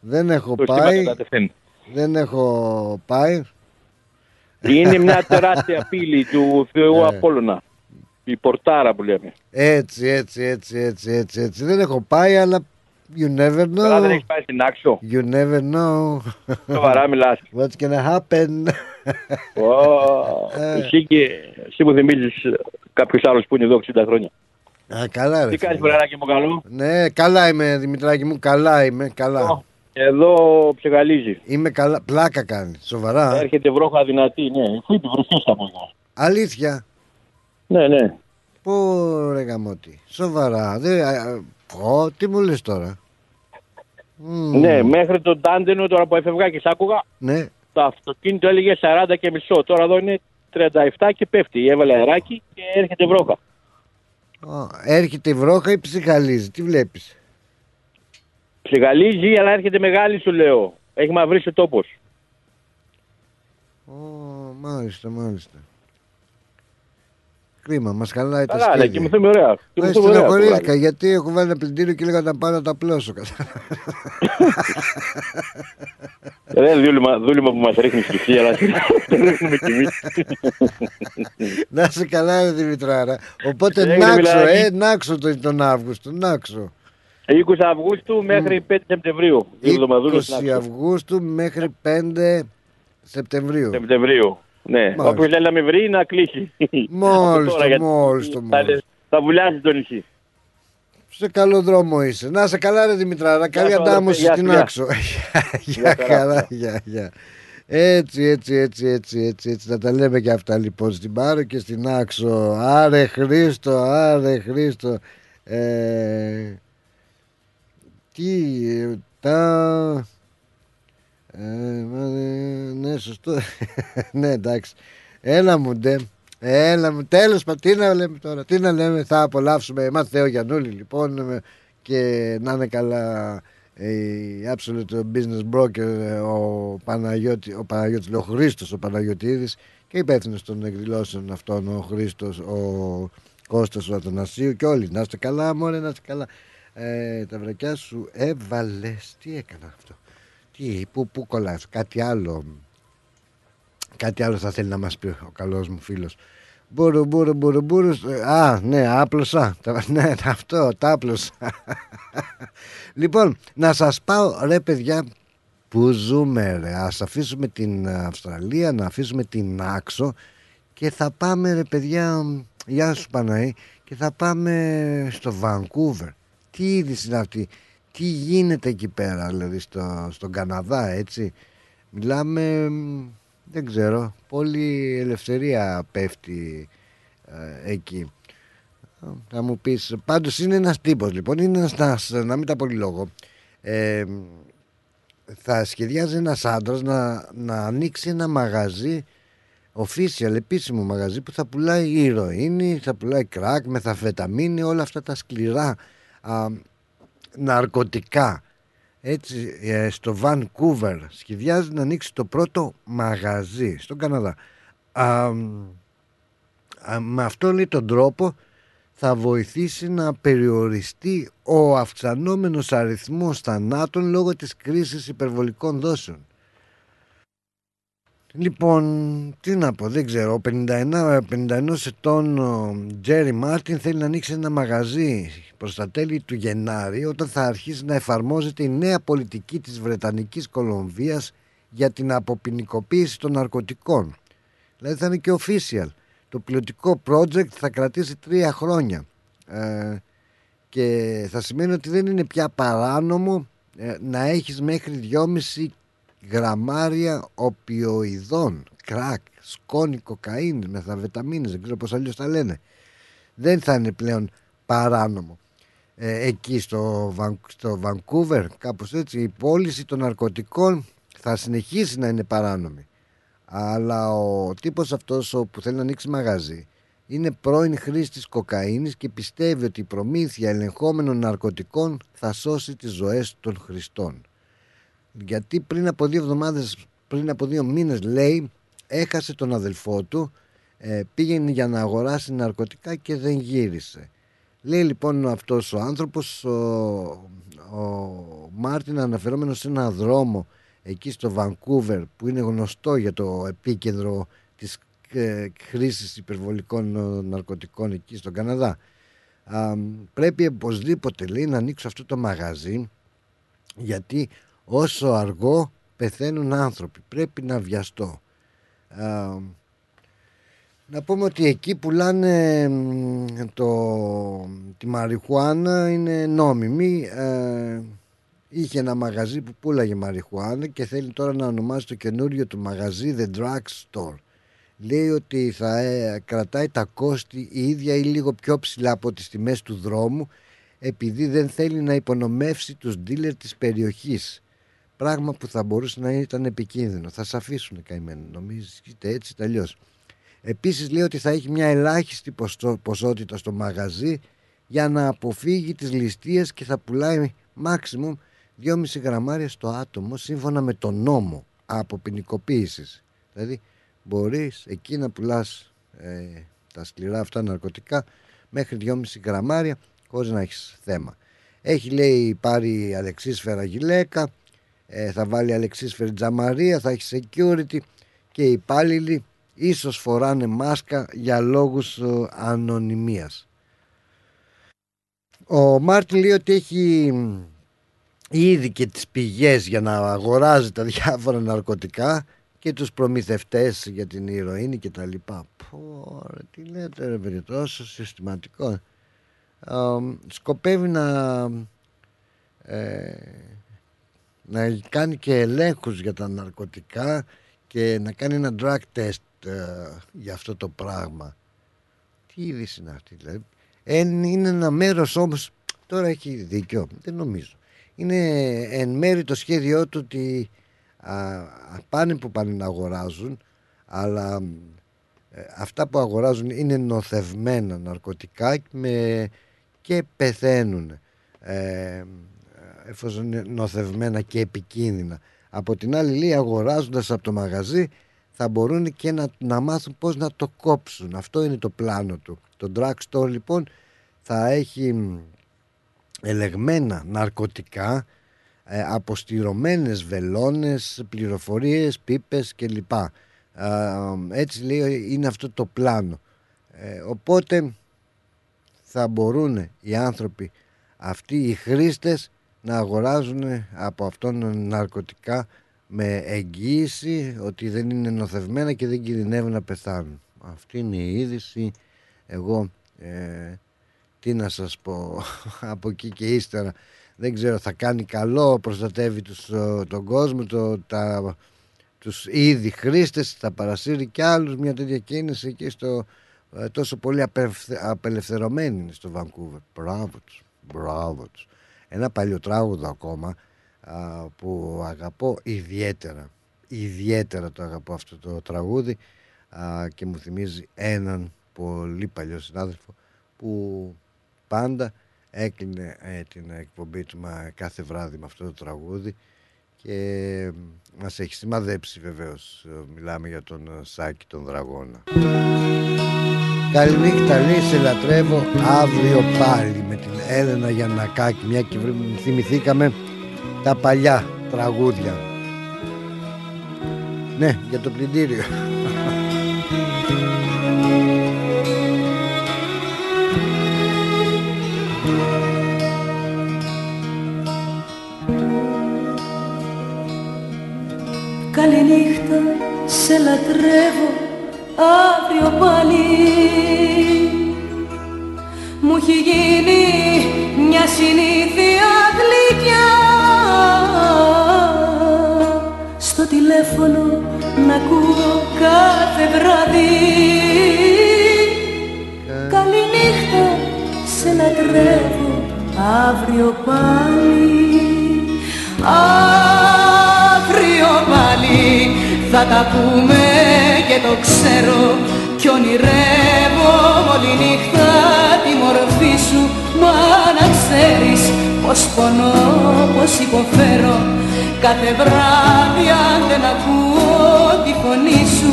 Δεν έχω Το σχήμα πάει. κατατεθέν. Δεν έχω πάει. Είναι μια τεράστια πύλη του Θεού Ε. Απόλλωνα. Η πορτάρα που λέμε. Έτσι, έτσι, έτσι, έτσι, έτσι, έτσι. Δεν έχω πάει, αλλά You never know. Καλά δεν έχεις πάει στη Νάξο. You never know. Σοβαρά μιλάς. What's gonna happen; Ω, Ε. Εσύ και εσύ μου θυμίζεις κάποιος άλλος που είναι εδώ 60 χρόνια. Α, καλά ρε. Τι κάνεις φίλε. βρεράκι μου καλό; Ναι, καλά είμαι Δημητράκη μου, καλά είμαι, καλά. Εδώ ψεγαλίζει. Είμαι καλά, πλάκα κάνει, σοβαρά. Έρχεται βρόχα δυνατή, ναι. Φύγει βροχές τα απόγευμα. Αλήθεια. Ναι, ναι. Πω ρε γαμώτη, σοβαρά. Δεν, α, α, πω, τι μου λες τώρα. Μμμ. Ναι, μέχρι τον Τάντενο τώρα που έφευγα και σ' άκουγα, Ναι. το αυτοκίνητο έλεγε 40 και μισό. Τώρα εδώ είναι 37 και πέφτει. Έβαλε αεράκι και έρχεται βρόχα. Ω, έρχεται η βρόχα ή ψυχαλίζει, τι βλέπεις; Ψεγαλίζει, αλλά έρχεται μεγάλη σου λέω. Έχει μαυρίσει ο τόπος. Ω, μάλιστα, μάλιστα. Κρίμα, μας χαλάει τα Καλά, να σχέδια. κοιμηθούμε ωραία. Ε, Κοιμηθούμε ωραία. το στεναχωρήθηκα βράδυ. γιατί έχω βάλει ένα πλυντήριο και έλεγα να πάω να τα πλώσω. Ρε, δούλημα, δούλημα που μας ρίχνει στη θεία, αλλά το ρίχνουμε κι εμείς. να είσαι καλά ρε Δημητράρα. Οπότε Έγινε, νάξω, Μιλάκη. ε, νάξω τον, τον Αύγουστο, νάξω. 20 Αυγούστου μέχρι 5 Σεπτεμβρίου. Δύο εβδομαδούλες 20 να Αυγούστου μέχρι 5 Σεπτεμβρίου. Σεπτεμβρίου. Ναι, Μάλιστα. όποιος λέει να με βρει να κλείσει. Μόλις Από τώρα, το, γιατί μόλις το, θα- μόλις. Θα βουλιάσει το νησί. Σε καλό δρόμο είσαι. Να σε καλά ρε Δημητράρα. Καλή σου, αντάμωση αδερφέ. στην Γεια, άξο. Γεια Γεια χαρά, χαρά, γεια. γεια, γεια. Έτσι, έτσι, έτσι, έτσι, έτσι, έτσι. Να τα λέμε και αυτά λοιπόν στην Πάρο και στην Άξο. Άρε Χρήστο, άρε Χρήστο. Ε, τι, ε, τα... Ε, μα, ε, ναι, σωστό. ναι, εντάξει. Έλα μου, ντε. Έλα μου, τέλος πάντων, τι να λέμε τώρα, τι να λέμε, θα απολαύσουμε εμάς Θεό Γιαννούλη λοιπόν ε, και να είναι καλά ε, η Absolute Business Broker ε, ο, Παναγιώτη, ο Παναγιώτης, λέω, ο Χρήστος ο Παναγιωτίδης και υπεύθυνος των εκδηλώσεων αυτών ο Χρήστος, ο Κώστας ο Αθανασίου και όλοι, να είστε καλά μωρέ, να είστε καλά ε, τα βρακιά σου έβαλες, τι έκανα αυτό; Τι, πού, πού κολλάς, κάτι άλλο Κάτι άλλο θα θέλει να μας πει ο καλός μου φίλος. Μπούρου, μπούρου, μπούρου, μπούρου. Α, ναι, άπλωσα. Τα- Ναι, αυτό, τα άπλωσα. λοιπόν, να σας πάω, ρε παιδιά, που ζούμε ρε. Ας αφήσουμε την Αυστραλία, να αφήσουμε την Άξο και θα πάμε ρε παιδιά, γεια σου Παναή, και θα πάμε στο Βανκούβερ. Τι είδηση είναι αυτή, τι γίνεται εκεί πέρα, δηλαδή στο, στον Καναδά, έτσι; Μιλάμε, μ, δεν ξέρω, πολύ ελευθερία πέφτει ε, εκεί. Θα μου πεις, πάντως είναι ένας τύπος λοιπόν, είναι ένας, ένας να μην τα πολύ λόγο. Ε, θα σχεδιάζει ένας άντρας να, να ανοίξει ένα μαγαζί official, επίσημο μαγαζί που θα πουλάει ηρωίνη, θα πουλάει κράκ, μεθαφεταμίνη, όλα αυτά τα σκληρά α, ναρκωτικά. Έτσι, ε, στο Vancouver σχεδιάζει να ανοίξει το πρώτο μαγαζί στον Καναδά. Α, α, με αυτό λέει τον τρόπο θα βοηθήσει να περιοριστεί ο αυξανόμενος αριθμός θανάτων λόγω της κρίσης υπερβολικών δόσεων. Λοιπόν, τι να πω, δεν ξέρω. Ο 51, 51 ετών ο Τζέρι Μάρτιν θέλει να ανοίξει ένα μαγαζί προς τα τέλη του Γενάρη όταν θα αρχίσει να εφαρμόζεται η νέα πολιτική της Βρετανικής Κολομβίας για την αποποινικοποίηση των ναρκωτικών. Δηλαδή θα είναι και official. Το πιλωτικό project θα κρατήσει τρία χρόνια ε, και θα σημαίνει ότι δεν είναι πια παράνομο ε, να έχεις μέχρι 2,5 γραμμάρια οπιοειδών, κρακ, σκόνη, κοκαίνης, μεθαβεταμίνες, δεν ξέρω πώς αλλιώς τα λένε. Δεν θα είναι πλέον παράνομο. Ε, εκεί στο, Βαν, στο Vancouver, κάπως έτσι, η πώληση των ναρκωτικών θα συνεχίσει να είναι παράνομη. Αλλά ο τύπος αυτός ο που θέλει να ανοίξει μαγαζί είναι πρώην χρήστης κοκαίνης και πιστεύει ότι η προμήθεια ελεγχόμενων ναρκωτικών θα σώσει τις ζωές των χρηστών. Γιατί πριν από δύο εβδομάδες, πριν από δύο μήνες λέει έχασε τον αδελφό του, ε, πήγαινε για να αγοράσει ναρκωτικά και δεν γύρισε. Λέει λοιπόν αυτός ο άνθρωπος, ο, ο Μάρτιν αναφερόμενος σε ένα δρόμο εκεί στο Βανκούβερ που είναι γνωστό για το επίκεντρο της ε, χρήσης υπερβολικών ε, ναρκωτικών εκεί στον Καναδά. Α, πρέπει οπωσδήποτε λέει να ανοίξω αυτό το μαγαζί γιατί όσο αργό πεθαίνουν άνθρωποι. Πρέπει να βιαστώ. Α, να πούμε ότι εκεί πουλάνε μ, το, τη μαριχουάνα είναι νόμιμη. Ε, είχε ένα μαγαζί που πουλάγε μαριχουάνα και θέλει τώρα να ονομάσει το καινούριο του μαγαζί The Drug Store. Λέει ότι θα ε, κρατάει τα κόστη η ίδια ή λίγο πιο ψηλά από τις τιμές του δρόμου επειδή δεν θέλει να υπονομεύσει τους ντίλερ της περιοχής πράγμα που θα μπορούσε να ήταν επικίνδυνο θα σε αφήσουν καημένοι νομίζετε έτσι τελειώ. επίσης λέει ότι θα έχει μια ελάχιστη ποσο- ποσότητα στο μαγαζί για να αποφύγει τις ληστείες και θα πουλάει maximum 2,5 γραμμάρια στο άτομο σύμφωνα με τον νόμο από ποινικοποίησης. Δηλαδή μπορείς εκεί να πουλάς ε, τα σκληρά αυτά ναρκωτικά μέχρι 2,5 γραμμάρια χωρίς να έχεις θέμα. Έχει λέει πάρει αλεξίσφαιρα γυλαίκα, ε, θα βάλει αλεξίσφαιρη τζαμαρία, θα έχει security και οι υπάλληλοι ίσως φοράνε μάσκα για λόγους ε, ανωνυμίας. Ο Μάρτιν λέει ότι έχει μ, ήδη και τις πηγές για να αγοράζει τα διάφορα ναρκωτικά και τους προμηθευτές για την ηρωίνη και τα λοιπά. Πω, ρε, τι λέτε ρε παιδί, τόσο συστηματικό. Ε, σκοπεύει να, ε, να κάνει και ελέγχους για τα ναρκωτικά και να κάνει ένα drug test ε, για αυτό το πράγμα. Τι είδηση είναι αυτή δηλαδή; Εν, είναι ένα μέρος όμως, τώρα έχει δίκιο, δεν νομίζω. Είναι εν μέρη το σχέδιό του ότι α, πάνε που πάνε να αγοράζουν, αλλά ε, αυτά που αγοράζουν είναι νοθευμένα ναρκωτικά με, και πεθαίνουν ε, εφόσον είναι νοθευμένα και επικίνδυνα. Από την άλλη λέει αγοράζοντας από το μαγαζί θα μπορούν και να, να μάθουν πώς να το κόψουν. Αυτό είναι το πλάνο του. Το drugstore λοιπόν θα έχει μ, ελεγμένα ναρκωτικά, ε, αποστηρωμένες βελόνες, πληροφορίες, πίπες κλπ. Ε, έτσι λέει είναι αυτό το πλάνο. Ε, οπότε θα μπορούν οι άνθρωποι αυτοί οι χρήστες να αγοράζουν από αυτόν ναρκωτικά με εγγύηση ότι δεν είναι νοθευμένα και δεν κινδυνεύουν να πεθάνουν. Αυτή είναι η είδηση. Εγώ ε, τι να σας πω από εκεί και ύστερα δεν ξέρω θα κάνει καλό προστατεύει τους, ε, τον κόσμο το, τα, τους ήδη χρήστες θα παρασύρει και άλλους μια τέτοια κίνηση εκεί στο ε, τόσο πολύ απελευθε, απελευθερωμένοι είναι στο Βανκούβερ μπράβο τους, μπράβο τους ένα παλιό τράγουδο ακόμα α, που αγαπώ ιδιαίτερα ιδιαίτερα το αγαπώ αυτό το τραγούδι α, και μου θυμίζει έναν πολύ παλιό συνάδελφο που πάντα έκλεινε ε, την εκπομπή του μα, κάθε βράδυ με αυτό το τραγούδι και μας έχει σημαδέψει βεβαίως μιλάμε για τον Σάκη τον Δραγώνα Καληνύχτα λέει σε λατρεύω. Αύριο πάλι με την Έλενα Γιαννακάκη μια και θυμηθήκαμε τα παλιά τραγούδια. Ναι για το πλυντήριο. Καληνύχτα σε λατρεύω αύριο πάλι. Μου έχει γίνει μια συνήθεια γλυκιά. Στο τηλέφωνο να ακούω κάθε βράδυ. Καληνύχτα σε λατρεύω αύριο πάλι. Αύριο πάλι θα τα πούμε και το ξέρω. Κι ονειρεύω όλη νύχτα τη μορφή σου. Μα να ξέρεις πως πονώ, πως υποφέρω. Κάθε βράδυ αν δεν ακούω τη φωνή σου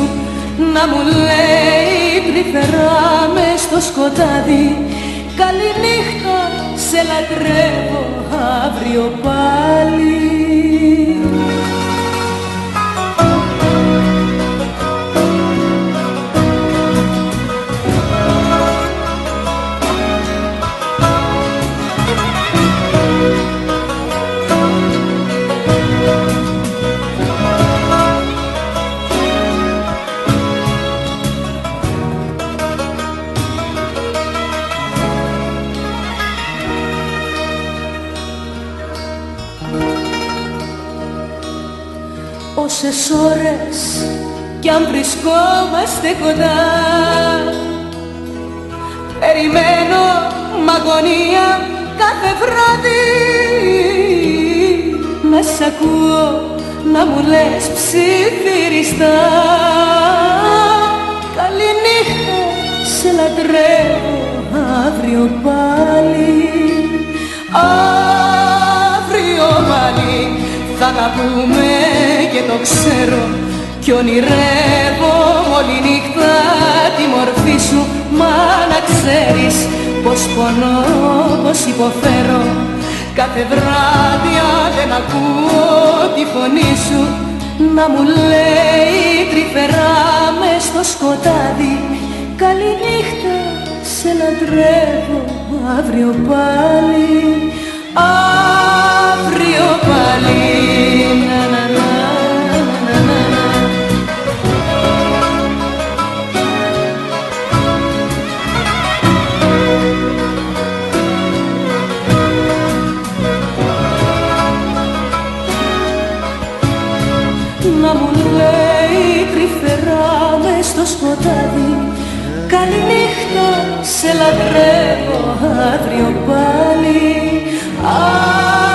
Να μου λέει τρυφερά μες στο σκοτάδι. Καληνύχτα σε λατρεύω αύριο πάλι ώρες κι αν βρισκόμαστε κοντά. Περιμένω μ' αγωνία κάθε βράδυ. Να σ' ακούω να μου λες ψιθυριστά. Καληνύχτα σε λατρεύω αύριο πάλι. Αύριο πάλι θα τα πούμε και το ξέρω. Κι ονειρεύω όλη νύχτα τη μορφή σου Μα να ξέρεις πως πονώ, πως υποφέρω. Κάθε βράδυ αν δεν ακούω τη φωνή σου Να μου λέει τρυφερά μες στο σκοτάδι. Καληνύχτα σε λατρεύω αύριο πάλι Αύριο πάλι να, να, να, να, να, να. να μου λέει τρυφερά μες στο σκοτάδι Καληνύχτα σε λατρεύω αύριο πάλι Αύριο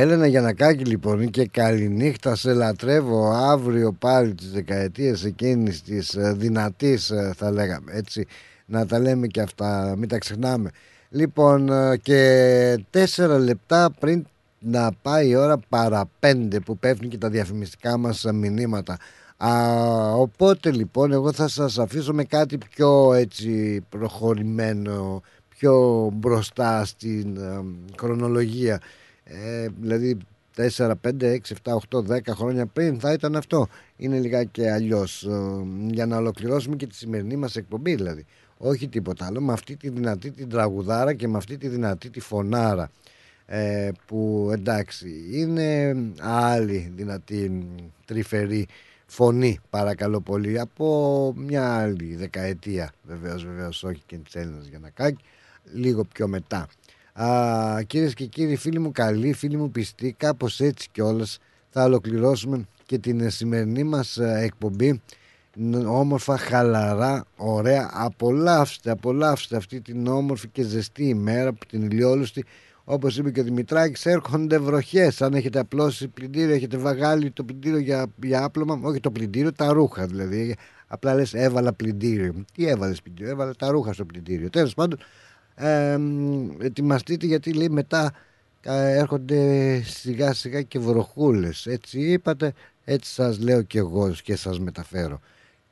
Έλενα Γιανακάκη λοιπόν και καληνύχτα σε λατρεύω. Αύριο πάλι τις δεκαετίες εκείνης της ε, δυνατής ε, θα λέγαμε έτσι να τα λέμε και αυτά μην τα ξεχνάμε. Λοιπόν ε, και τέσσερα λεπτά πριν να πάει η ώρα παρά πέντε που πέφτουν και τα διαφημιστικά μας μηνύματα. Α, οπότε λοιπόν εγώ θα σας αφήσω με κάτι πιο έτσι προχωρημένο πιο μπροστά στην ε, χρονολογία ε, δηλαδή 4, 5, 6, 7, 8, 10 χρόνια πριν θα ήταν αυτό. Είναι λιγάκι αλλιώς. για να ολοκληρώσουμε και τη σημερινή μας εκπομπή δηλαδή. Όχι τίποτα άλλο. Με αυτή τη δυνατή την τραγουδάρα και με αυτή τη δυνατή τη φωνάρα. Ε, που εντάξει είναι άλλη δυνατή τρυφερή φωνή παρακαλώ πολύ από μια άλλη δεκαετία βεβαίως βεβαίως όχι και της Έλληνας για να κάκι λίγο πιο μετά Α, κυρίες και κύριοι φίλοι μου καλοί, φίλοι μου πιστοί, κάπως έτσι κιόλας θα ολοκληρώσουμε και την σημερινή μας ε, εκπομπή. Όμορφα, χαλαρά, ωραία απολαύστε, απολαύστε αυτή την όμορφη και ζεστή ημέρα που την ηλιόλουστη. Όπως είπε και ο Δημητράκης έρχονται βροχές. Αν έχετε απλώσει πλυντήριο, έχετε βαγάλει το πλυντήριο για, για άπλωμα όχι το πλυντήριο, τα ρούχα δηλαδή. Απλά λες έβαλα πλυντήριο τι έβαλες πλυντήριο, έβαλα τα ρούχα στο πλυντήριο. Τέλος πάντων ε, ετοιμαστείτε γιατί λέει μετά ε, έρχονται σιγά σιγά και βροχούλες. Έτσι είπατε έτσι σας λέω και εγώ και σας μεταφέρω.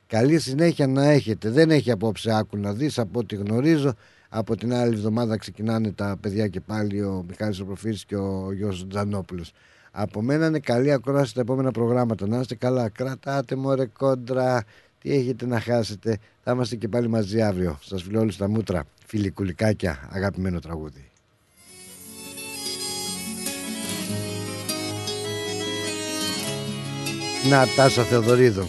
Καλή συνέχεια να έχετε. Δεν έχει απόψε άκου να δεις. Από ό,τι γνωρίζω από την άλλη εβδομάδα ξεκινάνε τα παιδιά και πάλι ο Μιχάλης Προφίλης και ο Γιώργος Τζανόπουλος. Από μένα είναι καλή ακρόαση τα επόμενα προγράμματα. Να είστε καλά. Κρατάτε μωρέ κόντρα. Τι έχετε να χάσετε. Θα είμαστε και πάλι μαζί αύριο. Σας φιλώ όλους τα μούτρα φιλικουλικάκια αγαπημένο τραγούδι. Νατάσα Θεοδωρίδου.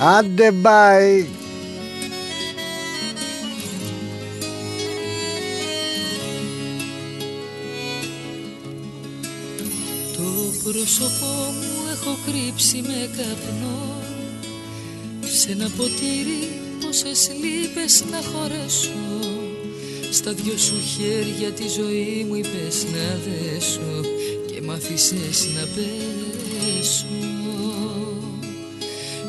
Άντε μπάι. Το πρόσωπό μου έχω κρύψει με καπνό. Σε ένα ποτήρι πόσες λύπες να χωρέσω. Στα δυο σου χέρια τη ζωή μου είπες να δέσω Και μ' άφησες να πέσω.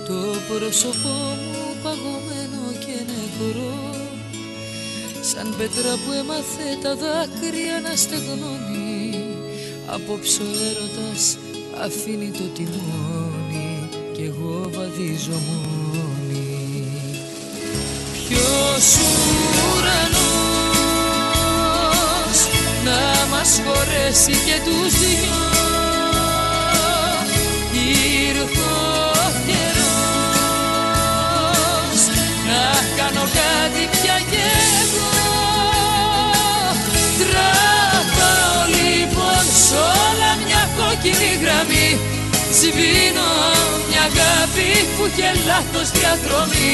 Το πρόσωπό μου παγωμένο και νεκρό Σαν πέτρα που έμαθε τα δάκρυα να στεγνώνει Απόψε ο έρωτας αφήνει το τιμόνι Κι εγώ βαδίζω μόνη Άγιος ουρανός να μας χωρέσει και τους δυο. Ήρθε ο καιρός να κάνω κάτι πια και εγώ. Τραβάω λοιπόν σ' όλα μια κόκκινη γραμμή. Σβήνω μια αγάπη που είχε λάθος διαδρομή